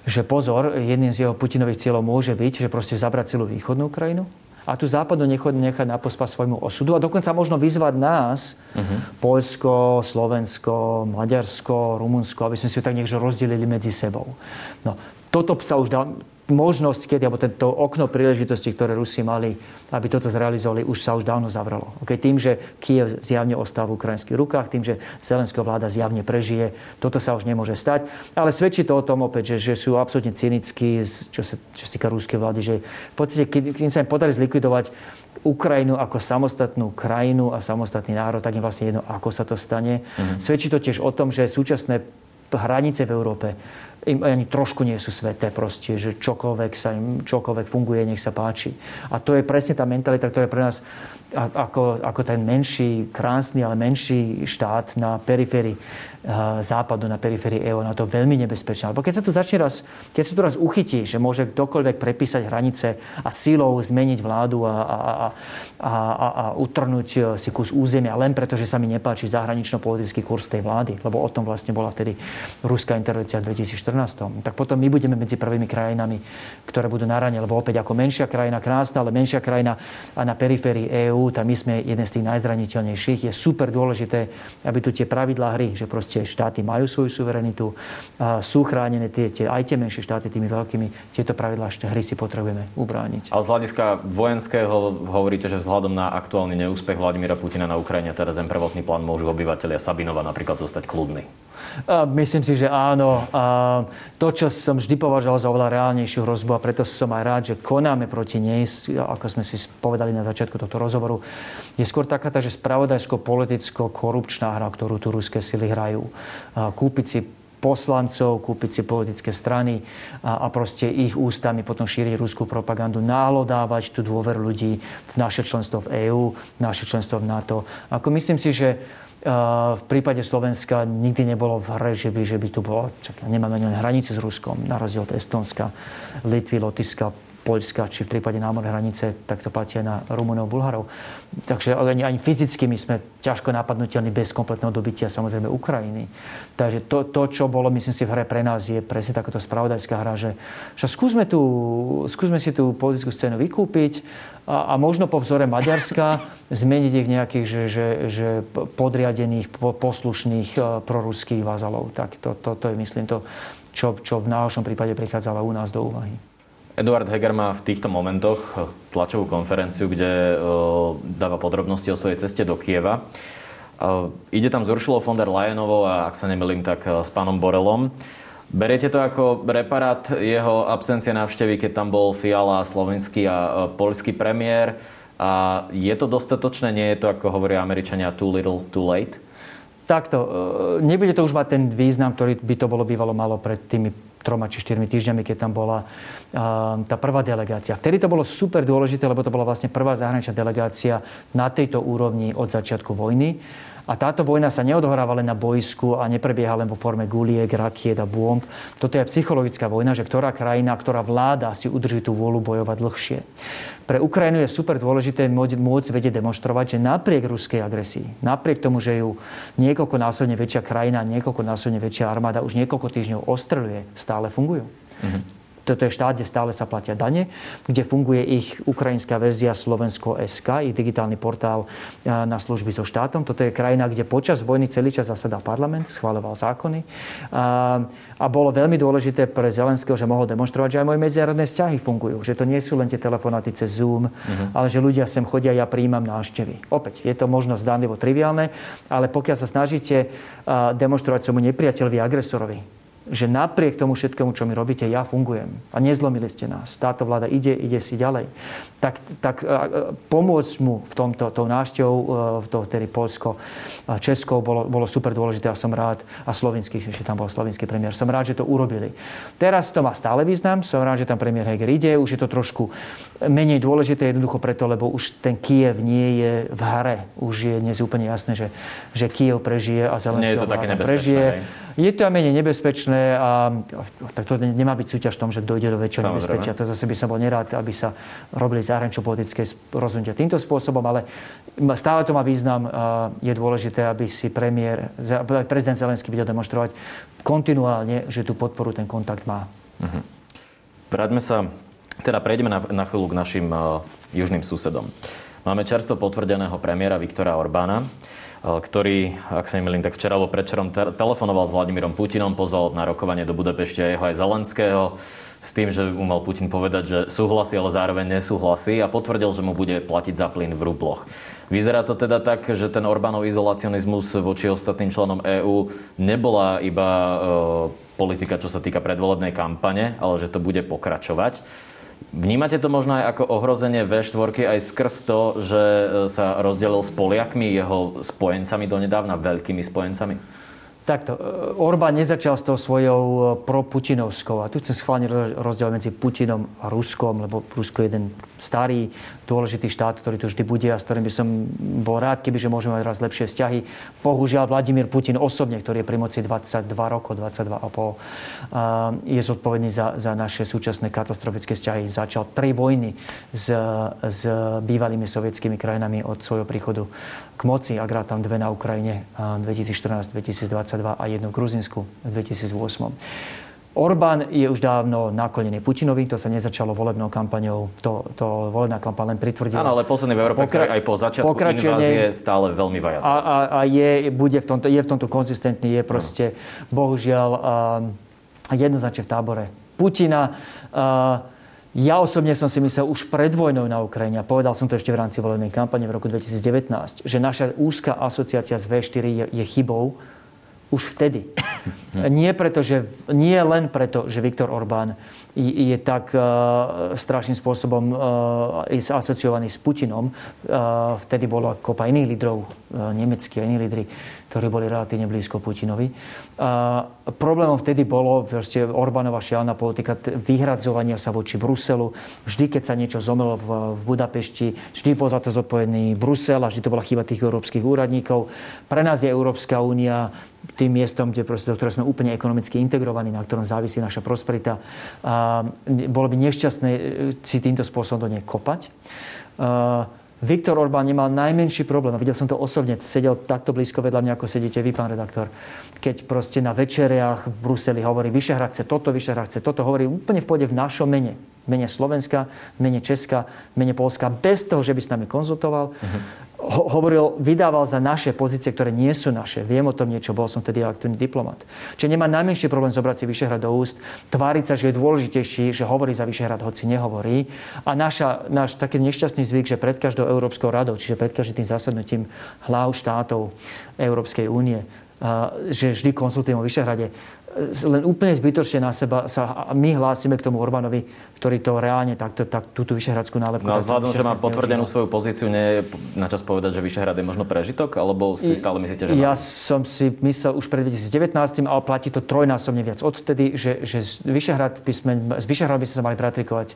že pozor, jedným z jeho Putinových cieľov môže byť, že proste zabrať celú východnú Ukrajinu a tu západnú nechať, nechať na pospa svojmu osudu a dokonca možno vyzvať nás, uh-huh. Polsko, Slovensko, Maďarsko, Rumunsko, aby sme si to tak niekde rozdelili medzi sebou. No, toto sa už dá, možnosť, kedy, alebo tento okno príležitosti, ktoré Rusi mali, aby toto zrealizovali, už sa už dávno zavralo. Okay? Tým, že Kiev zjavne ostal v ukrajinských rukách, tým, že Zelenská vláda zjavne prežije, toto sa už nemôže stať. Ale svedčí to o tom opäť, že, že sú absolútne cynickí, čo sa, čo sa týka ruskej vlády, že v podstate, keď, keď sa im podarí zlikvidovať Ukrajinu ako samostatnú krajinu a samostatný národ, tak je vlastne jedno, ako sa to stane. Mm-hmm. Svedčí to tiež o tom, že súčasné hranice v Európe im ani trošku nie sú sveté proste, že čokoľvek sa im, čokoľvek funguje, nech sa páči. A to je presne tá mentalita, ktorá pre nás ako, ako ten menší, krásny, ale menší štát na periférii západu, na periférii EÚ, na to veľmi nebezpečné. Lebo keď sa to začne raz, keď sa to raz uchytí, že môže ktokoľvek prepísať hranice a silou zmeniť vládu a, a, a, a, a, a utrnúť e, si kus územia len preto, že sa mi nepáči zahranično-politický kurz tej vlády, lebo o tom vlastne bola vtedy ruská intervencia v 2014. Tak potom my budeme medzi prvými krajinami, ktoré budú na rane, lebo opäť ako menšia krajina, krásna, ale menšia krajina a na periférii EÚ, tam my sme jeden z tých najzraniteľnejších. Je super dôležité, aby tu tie pravidlá hry, že proste proste štáty majú svoju suverenitu, sú chránené tie, tie, aj tie menšie štáty tými veľkými. Tieto pravidlá hry si potrebujeme ubrániť. Ale z hľadiska vojenského hovoríte, že vzhľadom na aktuálny neúspech Vladimíra Putina na Ukrajine, teda ten prvotný plán môžu obyvateľia Sabinova napríklad zostať kľudní. Myslím si, že áno. To, čo som vždy považoval za oveľa reálnejšiu hrozbu a preto som aj rád, že konáme proti nej, ako sme si povedali na začiatku tohto rozhovoru, je skôr taká tá, že spravodajsko-politicko-korupčná hra, ktorú tu ruské sily hrajú. Kúpiť si poslancov, kúpiť si politické strany a, a proste ich ústami potom šíriť ruskú propagandu, náhlodávať tú dôveru ľudí v naše členstvo v EÚ, naše členstvo v NATO. Ako myslím si, že v prípade Slovenska nikdy nebolo v hre, že by, že by tu bolo, čak, nemáme ani hranicu s Ruskom, na rozdiel od Estonska, Litvy, Lotyšska, Poľska, či v prípade námornej hranice, tak to platí aj na Rumunov, Bulharov. Takže ani, ani fyzicky my sme ťažko napadnutelní bez kompletného dobytia samozrejme Ukrajiny. Takže to, to, čo bolo, myslím si, v hre pre nás, je presne takáto spravodajská hra, že, že skúsme, tú, skúsme si tú politickú scénu vykúpiť a, a možno po vzore Maďarska zmeniť ich nejakých že, že, že podriadených, poslušných e, proruských vazalov. Tak to, to, to je, myslím, to, čo, čo v nášom prípade prichádzalo u nás do úvahy. Eduard Heger má v týchto momentoch tlačovú konferenciu, kde e, dáva podrobnosti o svojej ceste do Kieva. E, ide tam s Uršulou von der Leyenovou a ak sa nemilím, tak e, s pánom Borelom. Beriete to ako reparát jeho absencie návštevy, keď tam bol Fiala, slovenský a polský premiér? A je to dostatočné? Nie je to, ako hovoria Američania, too little, too late? Takto. Nebude to už mať ten význam, ktorý by to bolo bývalo malo pred tými troma či štyrmi týždňami, keď tam bola tá prvá delegácia. Vtedy to bolo super dôležité, lebo to bola vlastne prvá zahraničná delegácia na tejto úrovni od začiatku vojny. A táto vojna sa neodohráva len na boisku a neprebieha len vo forme guliek, rakiet a bomb. Toto je psychologická vojna, že ktorá krajina, ktorá vláda si udrží tú vôľu bojovať dlhšie. Pre Ukrajinu je super dôležité môcť vedieť demonstrovať, že napriek ruskej agresii, napriek tomu, že ju niekoľko násobne väčšia krajina, niekoľko násobne väčšia armáda už niekoľko týždňov ostreluje, stále fungujú. Mm-hmm toto je štát, kde stále sa platia dane, kde funguje ich ukrajinská verzia Slovensko SK, ich digitálny portál e, na služby so štátom. Toto je krajina, kde počas vojny celý čas zasadá parlament, schváľoval zákony. A, a bolo veľmi dôležité pre Zelenského, že mohol demonstrovať, že aj moje medzinárodné vzťahy fungujú. Že to nie sú len tie telefonáty cez Zoom, uh-huh. ale že ľudia sem chodia, ja príjmam návštevy. Opäť, je to možno zdánlivo triviálne, ale pokiaľ sa snažíte demonstrovať svojmu nepriateľovi, agresorovi, že napriek tomu všetkému, čo mi robíte, ja fungujem. A nezlomili ste nás. Táto vláda ide, ide si ďalej. Tak, tak pomôcť mu v tomto, tou návštevou, e, to tedy Polsko, Česko bolo, bolo super dôležité a som rád, a slovinský, ešte tam bol slovinský premiér, som rád, že to urobili. Teraz to má stále význam, som rád, že tam premiér Heger ide, už je to trošku menej dôležité jednoducho preto, lebo už ten Kiev nie je v hre. Už je dnes úplne jasné, že, že Kiev prežije a Zelenského Nie je Je to aj menej nebezpečné a tak to nemá byť súťaž v tom, že dojde do väčšieho nebezpečia. To zase by som bol nerád, aby sa robili zahranično-politické rozhodnutia týmto spôsobom, ale stále to má význam. Je dôležité, aby si premiér, prezident Zelenský videl demonstrovať kontinuálne, že tú podporu, ten kontakt má. Vráťme sa, teda prejdeme na, na chvíľu k našim uh, južným susedom. Máme čerstvo potvrdeného premiéra Viktora Orbána. Eh, ktorý, ak sa nemýlim, tak včera alebo predčerom telefonoval s Vladimírom Putinom, pozval na rokovanie do Budapešte jeho aj Zelenského s tým, že mu mal Putin povedať, že súhlasí, ale zároveň nesúhlasí a potvrdil, že mu bude platiť za plyn v rubloch. Vyzerá to teda tak, že ten Orbánov izolacionizmus voči ostatným členom EÚ nebola iba e, politika, čo sa týka predvolebnej kampane, ale že to bude pokračovať. Vnímate to možno aj ako ohrozenie V4 aj skrz to, že e, sa rozdelil s Poliakmi, jeho spojencami donedávna, veľkými spojencami? Takto, e, Orbán nezačal s tou svojou e, proputinovskou. A tu chcem schválne rozdiel medzi Putinom a Ruskom, lebo Rusko je jeden starý, dôležitý štát, ktorý tu vždy bude a s ktorým by som bol rád, keby že môžeme mať raz lepšie vzťahy. Bohužiaľ, Vladimír Putin osobne, ktorý je pri moci 22 rokov, 22,5, je zodpovedný za, za naše súčasné katastrofické vzťahy. Začal tri vojny s, s bývalými sovietskými krajinami od svojho príchodu k moci a tam dve na Ukrajine 2014-2022 a jednu v Gruzinsku v 2008. Orbán je už dávno naklonený Putinovi, to sa nezačalo volebnou kampaňou, to, to volebná kampaň len pritvrdila. Áno, ale posledný v Európe, Pokra- aj po začiatku invázie stále veľmi vajatý. A, a, a je, bude v tomto, je v tomto konzistentný, je proste, no. bohužiaľ, uh, jednoznačne v tábore Putina. Uh, ja osobne som si myslel už pred vojnou na Ukrajine, a povedal som to ešte v rámci volebnej kampane v roku 2019, že naša úzka asociácia s V4 je, je chybou, už vtedy. Nie, preto, že, nie len preto, že Viktor Orbán je, tak uh, strašným spôsobom uh, asociovaný s Putinom. Uh, vtedy bola kopa iných lídrov, uh, nemeckí a iní lídry, ktorí boli relatívne blízko Putinovi. Uh, problémom vtedy bolo proste Orbánova šialná politika vyhradzovania sa voči Bruselu. Vždy, keď sa niečo zomelo v, v Budapešti, vždy bol za to zodpovedný Brusel a vždy to bola chyba tých európskych úradníkov. Pre nás je Európska únia tým miestom, kde proste, do ktorého sme úplne ekonomicky integrovaní, na ktorom závisí naša prosperita. Uh, bolo by nešťastné si týmto spôsobom do nej kopať. Viktor Orbán nemal najmenší problém, a videl som to osobne, sedel takto blízko vedľa mňa, ako sedíte vy, pán redaktor, keď proste na večeriach v Bruseli hovorí, Vyšehrad chce toto, Vyšehrad chce toto, hovorí úplne v pôde v našom mene. Mene Slovenska, mene Česka, mene Polska, bez toho, že by s nami konzultoval. Uh-huh ho- hovoril, vydával za naše pozície, ktoré nie sú naše. Viem o tom niečo, bol som tedy aktívny diplomat. Čiže nemá najmenší problém zobrať si Vyšehrad do úst, tváriť sa, že je dôležitejší, že hovorí za Vyšehrad, hoci nehovorí. A naša, náš taký nešťastný zvyk, že pred každou Európskou radou, čiže pred každým zasadnutím hlav štátov Európskej únie, že vždy konzultujem o Vyšehrade len úplne zbytočne na seba sa my hlásime k tomu Orbánovi, ktorý to reálne takto, tak, túto vyšehradskú nálepku... No a vzhľadom, že má potvrdenú svoju pozíciu, nie je na čas povedať, že Vyšehrad je možno prežitok? Alebo si stále myslíte, že... Ja som si myslel už pred 2019, ale platí to trojnásobne viac odtedy, že, že z Vyšehrad by sme, z Vyšehrad by sme sa mali pratrikovať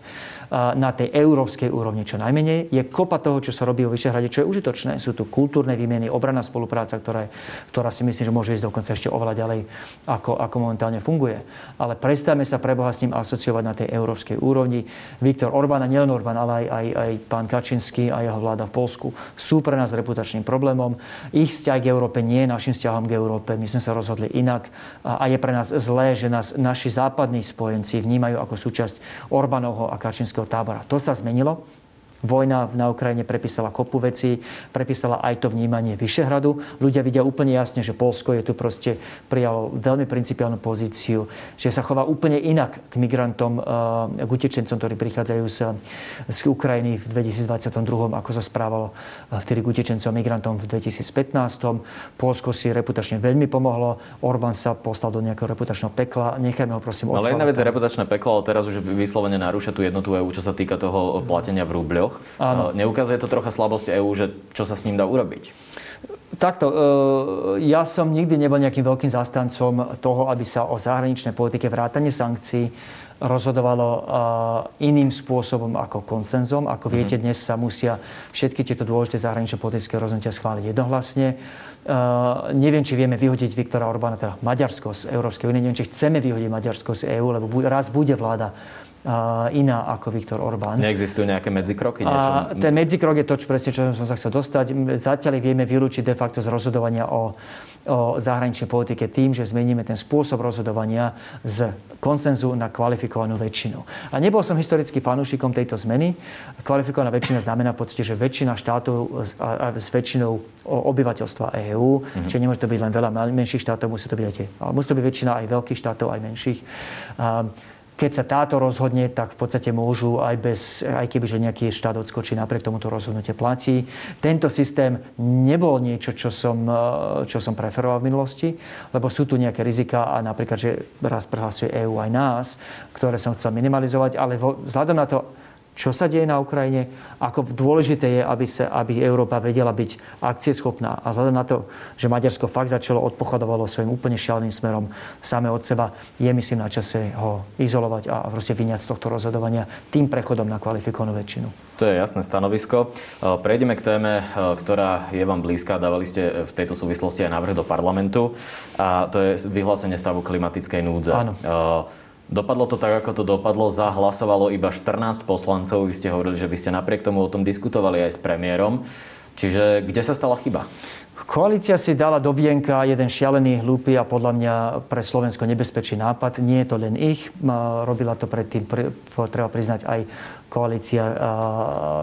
na tej európskej úrovni čo najmenej. Je kopa toho, čo sa robí o Vyšehrade, čo je užitočné. Sú tu kultúrne výmeny, obranná spolupráca, ktorá, ktorá si myslím, že môže ísť dokonca ešte oveľa ďalej ako, ako momentálne funguje. Ale prestajme sa preboha s ním asociovať na tej európskej úrovni. Viktor Orbán a nielen Orbán, ale aj, aj, aj pán Kačinský a jeho vláda v Polsku sú pre nás reputačným problémom. Ich vzťah k Európe nie je našim vzťahom k Európe. My sme sa rozhodli inak a je pre nás zlé, že nás naši západní spojenci vnímajú ako súčasť Orbánovho a Kačinského tábora. To sa zmenilo Vojna na Ukrajine prepísala kopu veci, prepísala aj to vnímanie Vyšehradu. Ľudia vidia úplne jasne, že Polsko je tu proste prijalo veľmi principiálnu pozíciu, že sa chová úplne inak k migrantom, k utečencom, ktorí prichádzajú z, z Ukrajiny v 2022, ako sa správalo vtedy k utečencom migrantom v 2015. Polsko si reputačne veľmi pomohlo, Orbán sa poslal do nejakého reputačného pekla. Nechajme ho prosím Ale jedna vec je reputačné peklo, ale teraz už vyslovene narúša tú jednotu EU, čo sa týka toho platenia v rubľoch. Áno. Neukazuje to trocha slabosť EÚ, že čo sa s ním dá urobiť? Takto, e, ja som nikdy nebol nejakým veľkým zastancom toho, aby sa o zahraničnej politike vrátane sankcií rozhodovalo e, iným spôsobom ako konsenzom. Ako viete, mhm. dnes sa musia všetky tieto dôležité zahraničné politické rozhodnutia schváliť jednohlasne. Neviem, či vieme vyhodiť Viktora Orbána, teda Maďarsko z Európskej únie. Neviem, či chceme vyhodiť Maďarsko z EÚ, lebo raz bude vláda iná ako Viktor Orbán. Neexistujú nejaké medzikroky? Niečo? A ten medzikrok je to, čo presne, čo som sa chcel dostať. Zatiaľ vieme vylúčiť de facto z rozhodovania o, o zahraničnej politike tým, že zmeníme ten spôsob rozhodovania z konsenzu na kvalifikovanú väčšinu. A nebol som historicky fanúšikom tejto zmeny. Kvalifikovaná väčšina znamená v podstate, že väčšina štátov a, a s väčšinou obyvateľstva EÚ, mm-hmm. čiže nemôže to byť len veľa menších štátov, musí to byť aj tie, musí to byť väčšina aj veľkých štátov, aj menších. A, keď sa táto rozhodne, tak v podstate môžu aj bez, aj keby nejaký štát odskočí, napriek tomuto rozhodnutie platí. Tento systém nebol niečo, čo som, e, čo som preferoval v minulosti, lebo sú tu nejaké rizika a napríklad, že raz prehlasuje EÚ aj nás, ktoré som chcel minimalizovať, ale vzhľadom na to, čo sa deje na Ukrajine, ako dôležité je, aby, sa, aby Európa vedela byť akcieschopná. A vzhľadom na to, že Maďarsko fakt začalo odpochodovalo svojim úplne šialeným smerom same od seba, je myslím na čase ho izolovať a proste vyňať z tohto rozhodovania tým prechodom na kvalifikovanú väčšinu. To je jasné stanovisko. E, prejdeme k téme, e, ktorá je vám blízka. Dávali ste v tejto súvislosti aj návrh do parlamentu a to je vyhlásenie stavu klimatickej núdze. Áno. Dopadlo to tak, ako to dopadlo. Zahlasovalo iba 14 poslancov. Vy ste hovorili, že vy ste napriek tomu o tom diskutovali aj s premiérom. Čiže kde sa stala chyba? Koalícia si dala do vienka jeden šialený, hlúpy a podľa mňa pre Slovensko nebezpečný nápad. Nie je to len ich. Robila to predtým, treba priznať, aj koalícia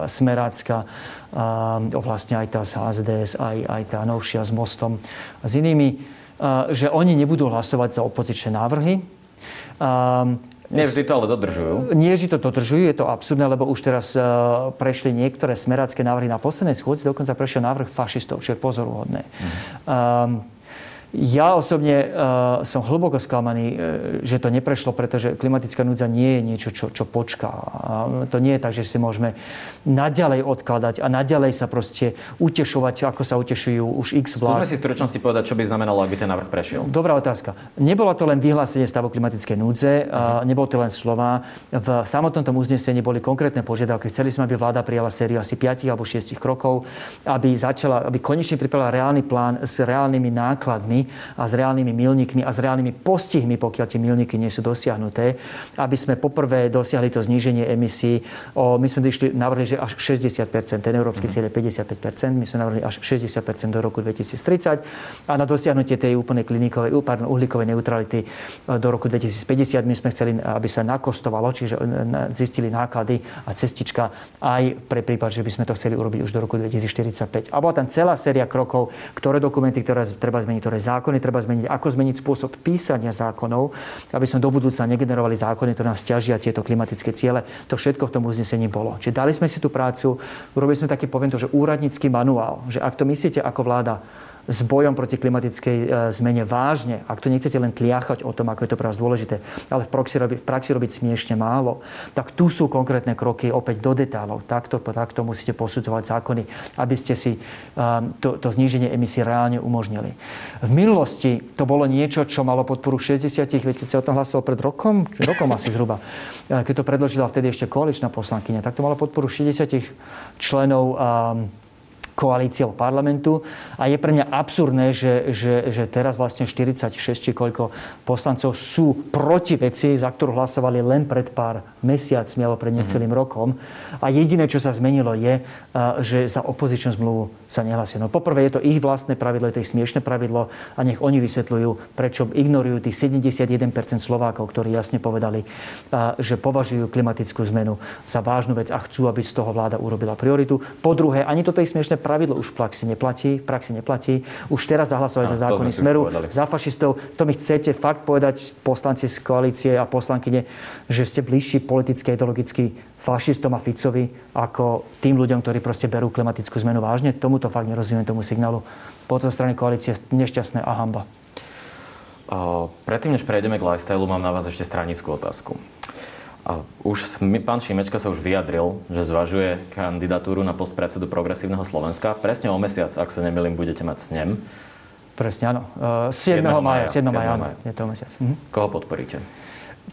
Smerácka, vlastne aj tá z HZDS, aj, aj tá novšia s Mostom a s inými, že oni nebudú hlasovať za opozičné návrhy Um, nie vždy to ale dodržujú. Nie vždy to dodržujú, je to absurdné, lebo už teraz uh, prešli niektoré smerácké návrhy na poslednej schôdzi, dokonca prešiel návrh fašistov, čo je pozoruhodné. Mm. Um, ja osobne uh, som hlboko sklamaný, uh, že to neprešlo, pretože klimatická núdza nie je niečo, čo, čo počká. Uh, to nie je tak, že si môžeme naďalej odkladať a naďalej sa proste utešovať, ako sa utešujú už x vlád. Skúsme si v stručnosti povedať, čo by znamenalo, ak by ten návrh prešiel. Dobrá otázka. Nebolo to len vyhlásenie stavu klimatickej núdze, uh-huh. nebolo to len slova. V samotnom tom uznesení boli konkrétne požiadavky. Chceli sme, aby vláda prijala sériu asi 5 alebo 6 krokov, aby začala, aby konečne pripravila reálny plán s reálnymi nákladmi a s reálnymi milníkmi a s reálnymi postihmi, pokiaľ tie milníky nie sú dosiahnuté, aby sme poprvé dosiahli to zníženie emisí. O, my sme išli, navrhli, že až 60 ten európsky cieľ je 55 my sme navrhli až 60% do roku 2030 a na dosiahnutie tej úplnej klinikovej, pardon, uhlíkovej neutrality e, do roku 2050 my sme chceli, aby sa nakostovalo, čiže e, zistili náklady a cestička aj pre prípad, že by sme to chceli urobiť už do roku 2045. A bola tam celá séria krokov, ktoré dokumenty, ktoré treba zmeniť, ktoré zákony treba zmeniť, ako zmeniť spôsob písania zákonov, aby sme do budúca negenerovali zákony, ktoré nás ťažia tieto klimatické ciele. To všetko v tom uznesení bolo. Čiže dali sme si tú prácu, urobili sme taký, poviem to, že úradnícky manuál, že ak to myslíte ako vláda, s bojom proti klimatickej e, zmene vážne, ak to nechcete len tliachať o tom, ako je to pre vás dôležité, ale v praxi, robi, v praxi robiť smiešne málo, tak tu sú konkrétne kroky opäť do detálov. Takto, takto musíte posudzovať zákony, aby ste si um, to, to zníženie emisí reálne umožnili. V minulosti to bolo niečo, čo malo podporu 60, veď keď sa o tom hlasovalo pred rokom, rokom asi zhruba, e, keď to predložila vtedy ešte koaličná poslankyňa, tak to malo podporu 60 členov um, koalíciou parlamentu. A je pre mňa absurdné, že, že, že teraz vlastne 46 či koľko poslancov sú proti veci, za ktorú hlasovali len pred pár mesiacmi alebo pred necelým mm-hmm. rokom. A jediné, čo sa zmenilo, je, že za opozičnú zmluvu sa nehlasí. No poprvé je to ich vlastné pravidlo, je to ich smiešne pravidlo a nech oni vysvetľujú, prečo ignorujú tých 71% Slovákov, ktorí jasne povedali, že považujú klimatickú zmenu za vážnu vec a chcú, aby z toho vláda urobila prioritu. Po druhé, ani toto ich smiešne pravidlo už v praxi neplatí. V praxi neplatí. Už teraz zahlasovať za zákony smeru, za fašistov. To mi chcete fakt povedať poslanci z koalície a poslankyne, že ste bližší politicky a ideologicky fašistom a Ficovi ako tým ľuďom, ktorí proste berú klimatickú zmenu vážne. Tomuto fakt nerozumiem, tomu signálu. Po tej strane koalície nešťastné a hamba. Predtým, než prejdeme k lifestyle, mám na vás ešte stranickú otázku. A už pán Šimečka sa už vyjadril, že zvažuje kandidatúru na post predsedu Progresívneho Slovenska. Presne o mesiac, ak sa nemýlim, budete mať snem. Presne, áno. 7. 7. maja. 7. maja, áno. Je to mesiac. Mhm. Koho podporíte?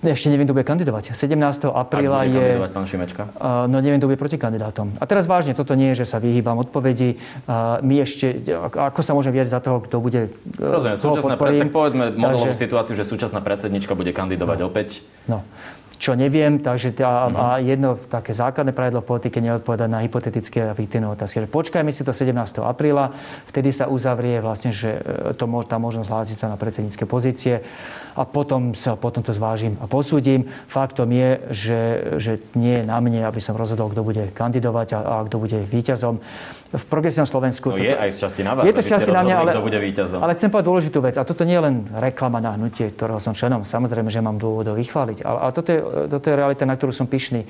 Ešte neviem, kto bude kandidovať. 17. apríla je... kandidovať pán Šimečka? no neviem, kto bude proti kandidátom. A teraz vážne, toto nie je, že sa vyhýbam odpovedi. my ešte, ako sa môžem viať za toho, kto bude... Rozumiem, súčasná, pre, tak povedzme modelovú Takže... situáciu, že súčasná predsednička bude kandidovať no. opäť. No čo neviem, takže tá, mm-hmm. a jedno také základné pravidlo v politike neodpoveda na hypotetické a fiktívne otázky. Že počkajme si to 17. apríla, vtedy sa uzavrie vlastne, že e, to, tá možnosť hlásiť sa na predsednícke pozície a potom, sa, potom to zvážim a posúdim. Faktom je, že, že nie je na mne, aby som rozhodol, kto bude kandidovať a, a kto bude víťazom v progresívnom Slovensku. No toto, je aj z časti na vás. Je to časti na mňa, ale, bude víťazom. ale chcem povedať dôležitú vec. A toto nie je len reklama na hnutie, ktorého som členom. Samozrejme, že mám dôvodov vychváliť. Ale, ale toto, je, toto je realita, na ktorú som pyšný.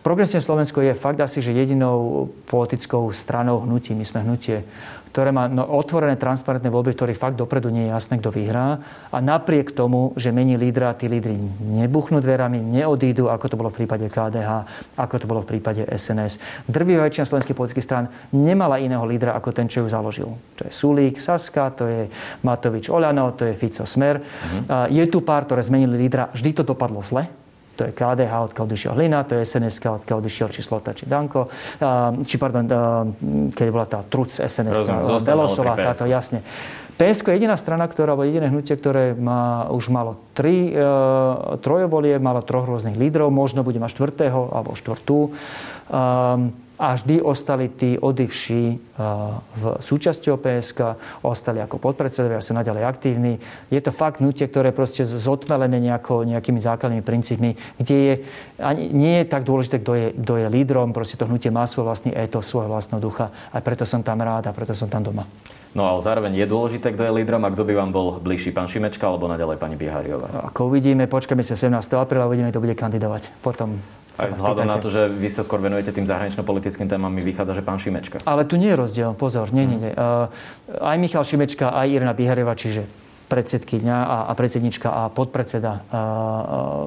Progresívne Slovensko je fakt asi, že jedinou politickou stranou hnutí. My sme hnutie ktoré má no, otvorené, transparentné voľby, ktorý fakt dopredu nie je jasné, kto vyhrá. A napriek tomu, že mení lídra, tí lídry nebuchnú dverami, neodídu, ako to bolo v prípade KDH, ako to bolo v prípade SNS. Drvivá väčšina slovenských politických strán nemala iného lídra, ako ten, čo ju založil. To je Sulík, Saska, to je Matovič Oľano, to je Fico Smer. Uh-huh. Je tu pár, ktoré zmenili lídra. Vždy to dopadlo zle to je KDH, odkiaľ odišiel Hlina, to je SNS, odkiaľ odišiel či Slota, či Danko, či pardon, keď bola tá truc SNS, Belosová, táto, jasne. PSK je jediná strana, ktorá, alebo jediné hnutie, ktoré má, už malo tri e, trojovolie, malo troch rôznych lídrov, možno bude mať štvrtého alebo štvrtú. Um, a vždy ostali tí odivší eh, v súčasťou PSK, ostali ako podpredsedovia, sú naďalej aktívni. Je to fakt nutie, ktoré proste zotmelené nejako, nejakými základnými princípmi, kde je, ani, nie je tak dôležité, kto je, kto je lídrom, proste to hnutie má svoj vlastný éto, svojho vlastného ducha. A preto som tam rád a preto som tam doma. No ale zároveň je dôležité, kto je lídrom a kto by vám bol bližší, pán Šimečka alebo naďalej pani Bihariová? Ako uvidíme, počkajme sa 17. apríla, uvidíme, kto bude kandidovať. Potom aj vzhľadom na to, že vy sa skôr venujete tým zahranično-politickým témam, mi vychádza, že pán Šimečka. Ale tu nie je rozdiel, pozor, nie, nie, nie. Uh, aj Michal Šimečka, aj Irina Biharieva, čiže predsedkyňa a, a predsednička a podpredseda a, a,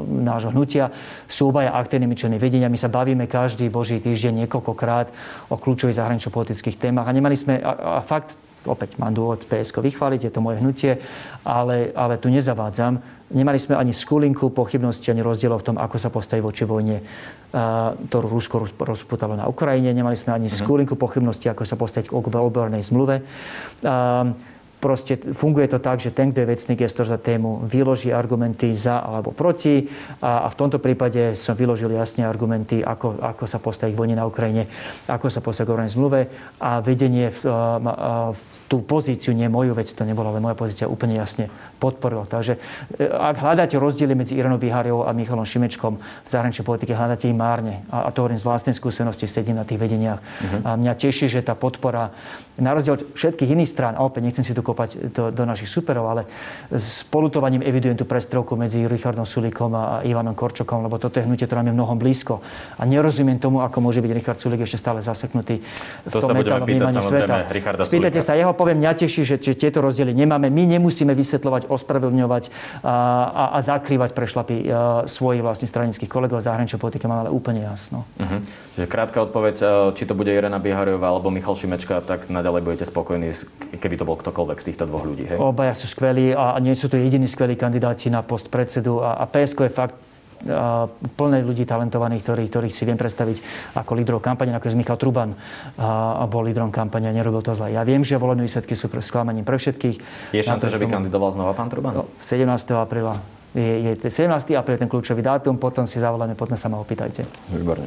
nášho hnutia sú obaja aktívnymi členmi vedenia. My sa bavíme každý boží týždeň niekoľkokrát o kľúčových zahranično-politických témach a nemali sme, a, a fakt opäť mám dôvod PSK vychváliť, je to moje hnutie, ale, ale tu nezavádzam. Nemali sme ani skulinku pochybnosti, ani rozdielov v tom, ako sa postaví voči vojne, ktorú Rusko rozputalo na Ukrajine. Nemali sme ani uh-huh. skulinku pochybnosti, ako sa postaviť k obrnej zmluve. Proste funguje to tak, že ten, kto je vecný gestor za tému, vyloží argumenty za alebo proti. A, a v tomto prípade som vyložil jasne argumenty, ako, ako sa postaviť k vojne na Ukrajine, ako sa postaviť k zmluve. A vedenie v, v tú pozíciu, nie moju, veď to nebola ale moja pozícia, úplne jasne podporilo. Takže e, ak hľadáte rozdiely medzi Iranou Biháriou a Michalom Šimečkom v zahraničnej politike, hľadáte ich márne. A, a to hovorím z vlastnej skúsenosti, sedím na tých vedeniach. Uh-huh. A mňa teší, že tá podpora, na rozdiel od všetkých iných strán, a opäť nechcem si tu kopať do, do našich superov, ale s polutovaním evidujem tú prestrelku medzi Richardom Sulíkom a Ivanom Korčokom, lebo toto je hnutie, ktoré nám je mnohom blízko. A nerozumiem tomu, ako môže byť Richard Sulík ešte stále zaseknutý v to tom metálnom vnímaní sveta. Spýtajte sa jeho, poviem, mňa teší, že, tieto rozdiely nemáme. My nemusíme vysvetľovať, ospravedlňovať a, a, a zakrývať prešlapy svojich vlastných stranických kolegov zahraničnej politike. Máme ale úplne jasno. Uh-huh. Že krátka odpoveď, či to bude Irena Bihariová alebo Michal Šimečka, tak naďalej budete spokojní, keby to bol ktokoľvek z týchto dvoch ľudí. Hej? Obaja sú skvelí a nie sú to jediní skvelí kandidáti na post predsedu a, a PSK je fakt plné ľudí talentovaných, ktorí, ktorých si viem predstaviť ako lídrov kampane, ako je Michal Truban a bol lídrom kampane a nerobil to zle. Ja viem, že volebné výsledky sú sklamaním pre všetkých. Je šanca, že by kandidoval znova pán Truban? No, 17. apríla je, je 17. apríl ten kľúčový dátum, potom si zavoláme, potom sa ma opýtajte. Výborne.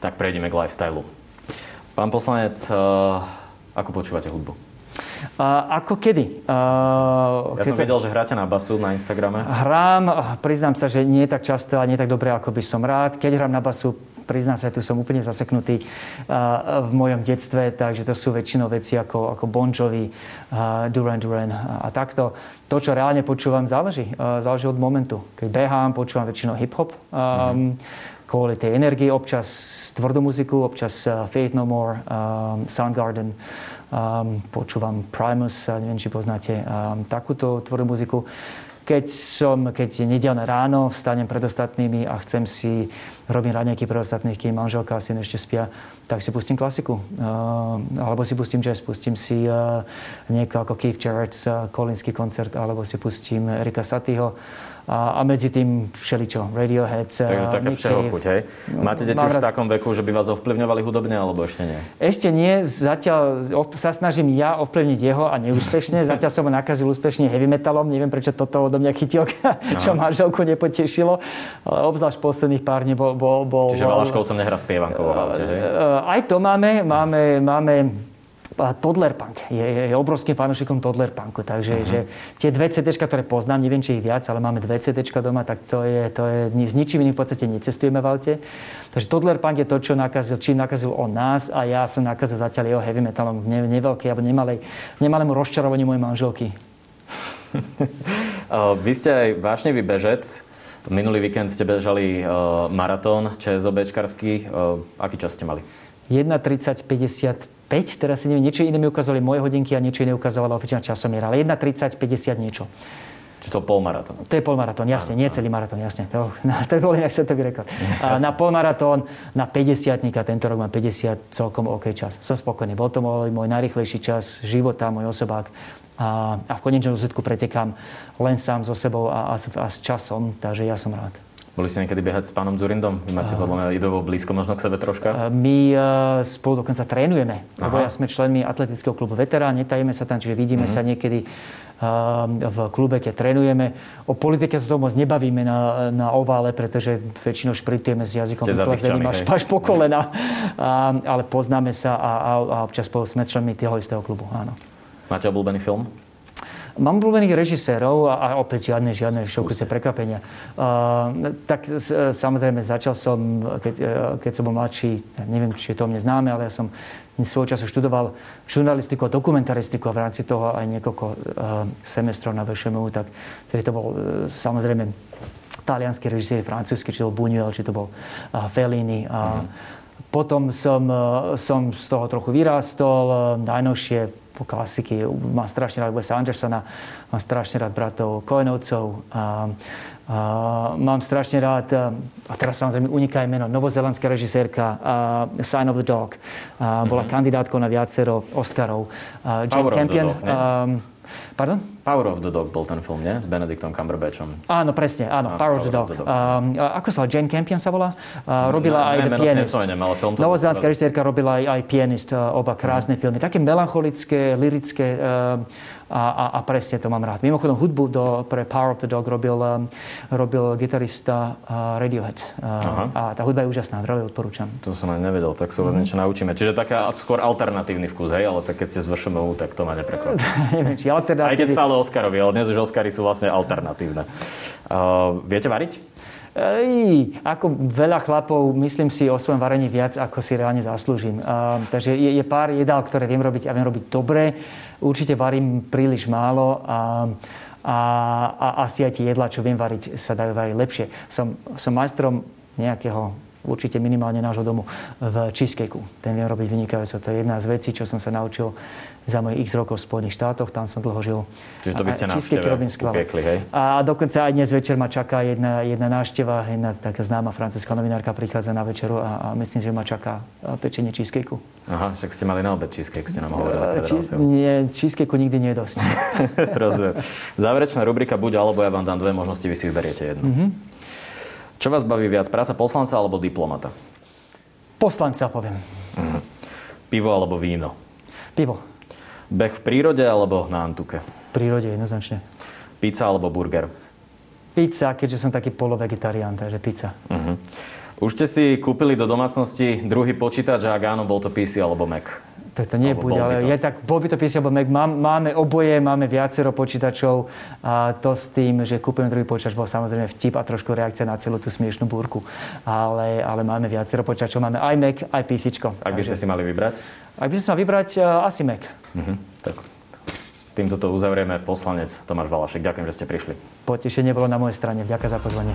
Tak prejdeme k lifestyle. Pán poslanec, uh, ako počúvate hudbu? Ako kedy? Ja som sa... vedel, že hráte na basu na Instagrame. Hrám, priznám sa, že nie tak často a nie tak dobre, ako by som rád. Keď hrám na basu, priznám sa, tu som úplne zaseknutý v mojom detstve, takže to sú väčšinou veci ako, ako Bon Jovi, Duran Duran a, takto. To, čo reálne počúvam, záleží. Záleží od momentu. Keď behám, počúvam väčšinou hip-hop. Mm-hmm kvôli tej energii, občas tvrdú muziku, občas uh, Faith No More, um, Soundgarden, um, počúvam Primus, neviem, či poznáte um, takúto tvrdú muziku. Keď som, keď je nedelné ráno, vstanem pred ostatnými a chcem si robiť raňajky pre ostatných, kým manželka a syn ešte spia, tak si pustím klasiku. Uh, alebo si pustím jazz, pustím si uh, nieko ako Keith Jarrett's uh, Kolinský koncert, alebo si pustím Erika Satyho a, a medzi tým všeličo, Radiohead. Takže taká všehochuť, hej? Máte deti už v takom veku, že by vás ovplyvňovali hudobne, alebo ešte nie? Ešte nie, zatiaľ sa snažím ja ovplyvniť jeho a neúspešne. Zatiaľ som ho nakazil úspešne heavy metalom, neviem prečo toto odo mňa chytil, čo manželku nepotešilo. Ale obzvlášť posledných pár dní bol... bol, bol Čiže Valaškovcom nehra spievankovo v aute, hej? Aj to máme, máme, máme Toddler Punk. Je, je obrovským fanúšikom Toddler Punku. Takže uh-huh. že tie dve CD, ktoré poznám, neviem, či ich viac, ale máme dve CD doma, tak to je, to je s ničím iným v podstate necestujeme v aute. Takže Toddler Punk je to, čo nakazil, čím nakazil on nás a ja som nakazil zatiaľ jeho heavy metalom ne, neveľký alebo nemalej, nemalému rozčarovaniu mojej manželky. Vy ste aj vášnevý bežec. Minulý víkend ste bežali uh, maratón ČSOBčkarský. Uh, aký čas ste mali? 1.30.55 5, teraz si neviem, niečo iné mi ukázali moje hodinky a niečo iné ukazovala oficiálna časomiera, ale 1.30, 50 niečo. Čiže to polmaratón? To je polmaratón, jasne, nie celý maratón, jasne. To, na, to bol inak svetový rekord. Na polmaratón, na 50 tento rok mám 50 celkom OK čas. Som spokojný. Bol to môj, môj najrychlejší čas života, môj osobák. A, a v konečnom dôsledku pretekám len sám so sebou a, a, a s časom, takže ja som rád. Boli ste niekedy behať s pánom Zurindom? Vy máte podľa mňa idovo blízko možno k sebe troška? My uh, spolu dokonca trénujeme. Lebo ja sme členmi atletického klubu Veterán, netajíme sa tam, čiže vidíme mm-hmm. sa niekedy uh, v klube, keď trénujeme. O politike sa to moc nebavíme na, na ovále, pretože väčšinou špritujeme s jazykom vyplazeným až, až po kolena. Uh, ale poznáme sa a, a, a občas spolu sme členmi toho istého klubu. Áno. Máte obľúbený film? Mám obľúbených režisérov a, a opäť žiadne, žiadne šokujúce prekvapenia. Uh, tak s, samozrejme začal som, keď, e, keď som bol mladší, neviem, či je to o mne známe, ale ja som svojho času študoval žurnalistiku a dokumentaristiku a v rámci toho aj niekoľko uh, semestrov na VŠMU, tak tedy to bol uh, samozrejme talianský režisér, francúzsky, či to bol Buñuel, či to bol uh, Fellini. Uh, mm. Potom som, uh, som z toho trochu vyrástol. Uh, najnovšie po klasiky. Mám strašne rád Wesa Andersona, mám strašne rád bratov Koenovcov. A, a, mám strašne rád, a teraz samozrejme uniká meno, novozelandská režisérka uh, Sign of the Dog. Uh, bola mm-hmm. kandidátkou na viacero Oscarov. Uh, Jane Campion. Dog, Pardon? Power of the Dog bol ten film, nie? S Benedictom Cumberbatchom. Áno, presne, áno. Ah, Power, of the Dog. Of the dog. Um, ako sa Jane Campion sa volá? Uh, robila no, aj The Pianist. ale film to... Novozelandská režisérka robila aj, aj Pianist, uh, oba krásne mm. filmy. Také melancholické, lirické uh, a, a, a presne to mám rád. Mimochodom, hudbu do, pre Power of the Dog robil, um, robil gitarista uh, Radiohead. Uh, a tá hudba je úžasná, veľmi odporúčam. To som aj nevedel, tak sa vás mm. niečo naučíme. Čiže taká skôr alternatívny vkus, hej? Ale tak keď ste z VŠMU, tak to ma neprekvapí. Neviem, či alternatívny... Aj keď stále Oscarovi, ale dnes už Oscary sú vlastne alternatívne. Uh, viete variť? Ej, ako veľa chlapov, myslím si o svojom varení viac, ako si reálne zaslúžim. Uh, takže je, je pár jedál, ktoré viem robiť a viem robiť dobre. Určite varím príliš málo a, a, a asi aj tie jedlá, čo viem variť, sa dajú variť lepšie. Som, som majstrom nejakého určite minimálne nášho domu v cheesecakeu. Ten viem robiť vynikajúco. To je jedna z vecí, čo som sa naučil za mojich x rokov v Spojených štátoch. Tam som dlho žil. Čiže to by ste cheesecake robím upiekli, hej? A dokonca aj dnes večer ma čaká jedna, jedna návšteva. Jedna taká známa francúzska novinárka prichádza na večeru a, a myslím, že ma čaká pečenie cheesecakeu. Aha, však ste mali na obed cheesecake, ste nám hovorili. Uh, cheese, nie, cheesecakeu nikdy nie je dosť. Rozumiem. Záverečná rubrika buď alebo ja vám dám dve možnosti, vy si vyberiete jednu. Mm-hmm. Čo vás baví viac, práca poslanca alebo diplomata? Poslanca, poviem. Mhm. Pivo alebo víno? Pivo. Beh v prírode alebo na Antuke? V prírode, jednoznačne. Pizza alebo burger? Pizza, keďže som taký polovegetarián, takže pizza. Uh-huh. Už ste si kúpili do domácnosti druhý počítač a ak áno, bol to PC alebo Mac? Tak to nie bude, ale je tak, bol by to PC alebo Mac. Máme oboje, máme viacero počítačov a to s tým, že kúpim druhý počítač, bol samozrejme vtip a trošku reakcia na celú tú smiešnú búrku. Ale, ale máme viacero počítačov, máme aj Mac, aj PC. Ak by ste si mali vybrať? Ak by som sa vybrať, uh, asi Mac. Uh-huh. Tak týmto to uzavrieme. Poslanec Tomáš Valašek, ďakujem, že ste prišli. Potešenie bolo na mojej strane. Ďakujem za pozvanie.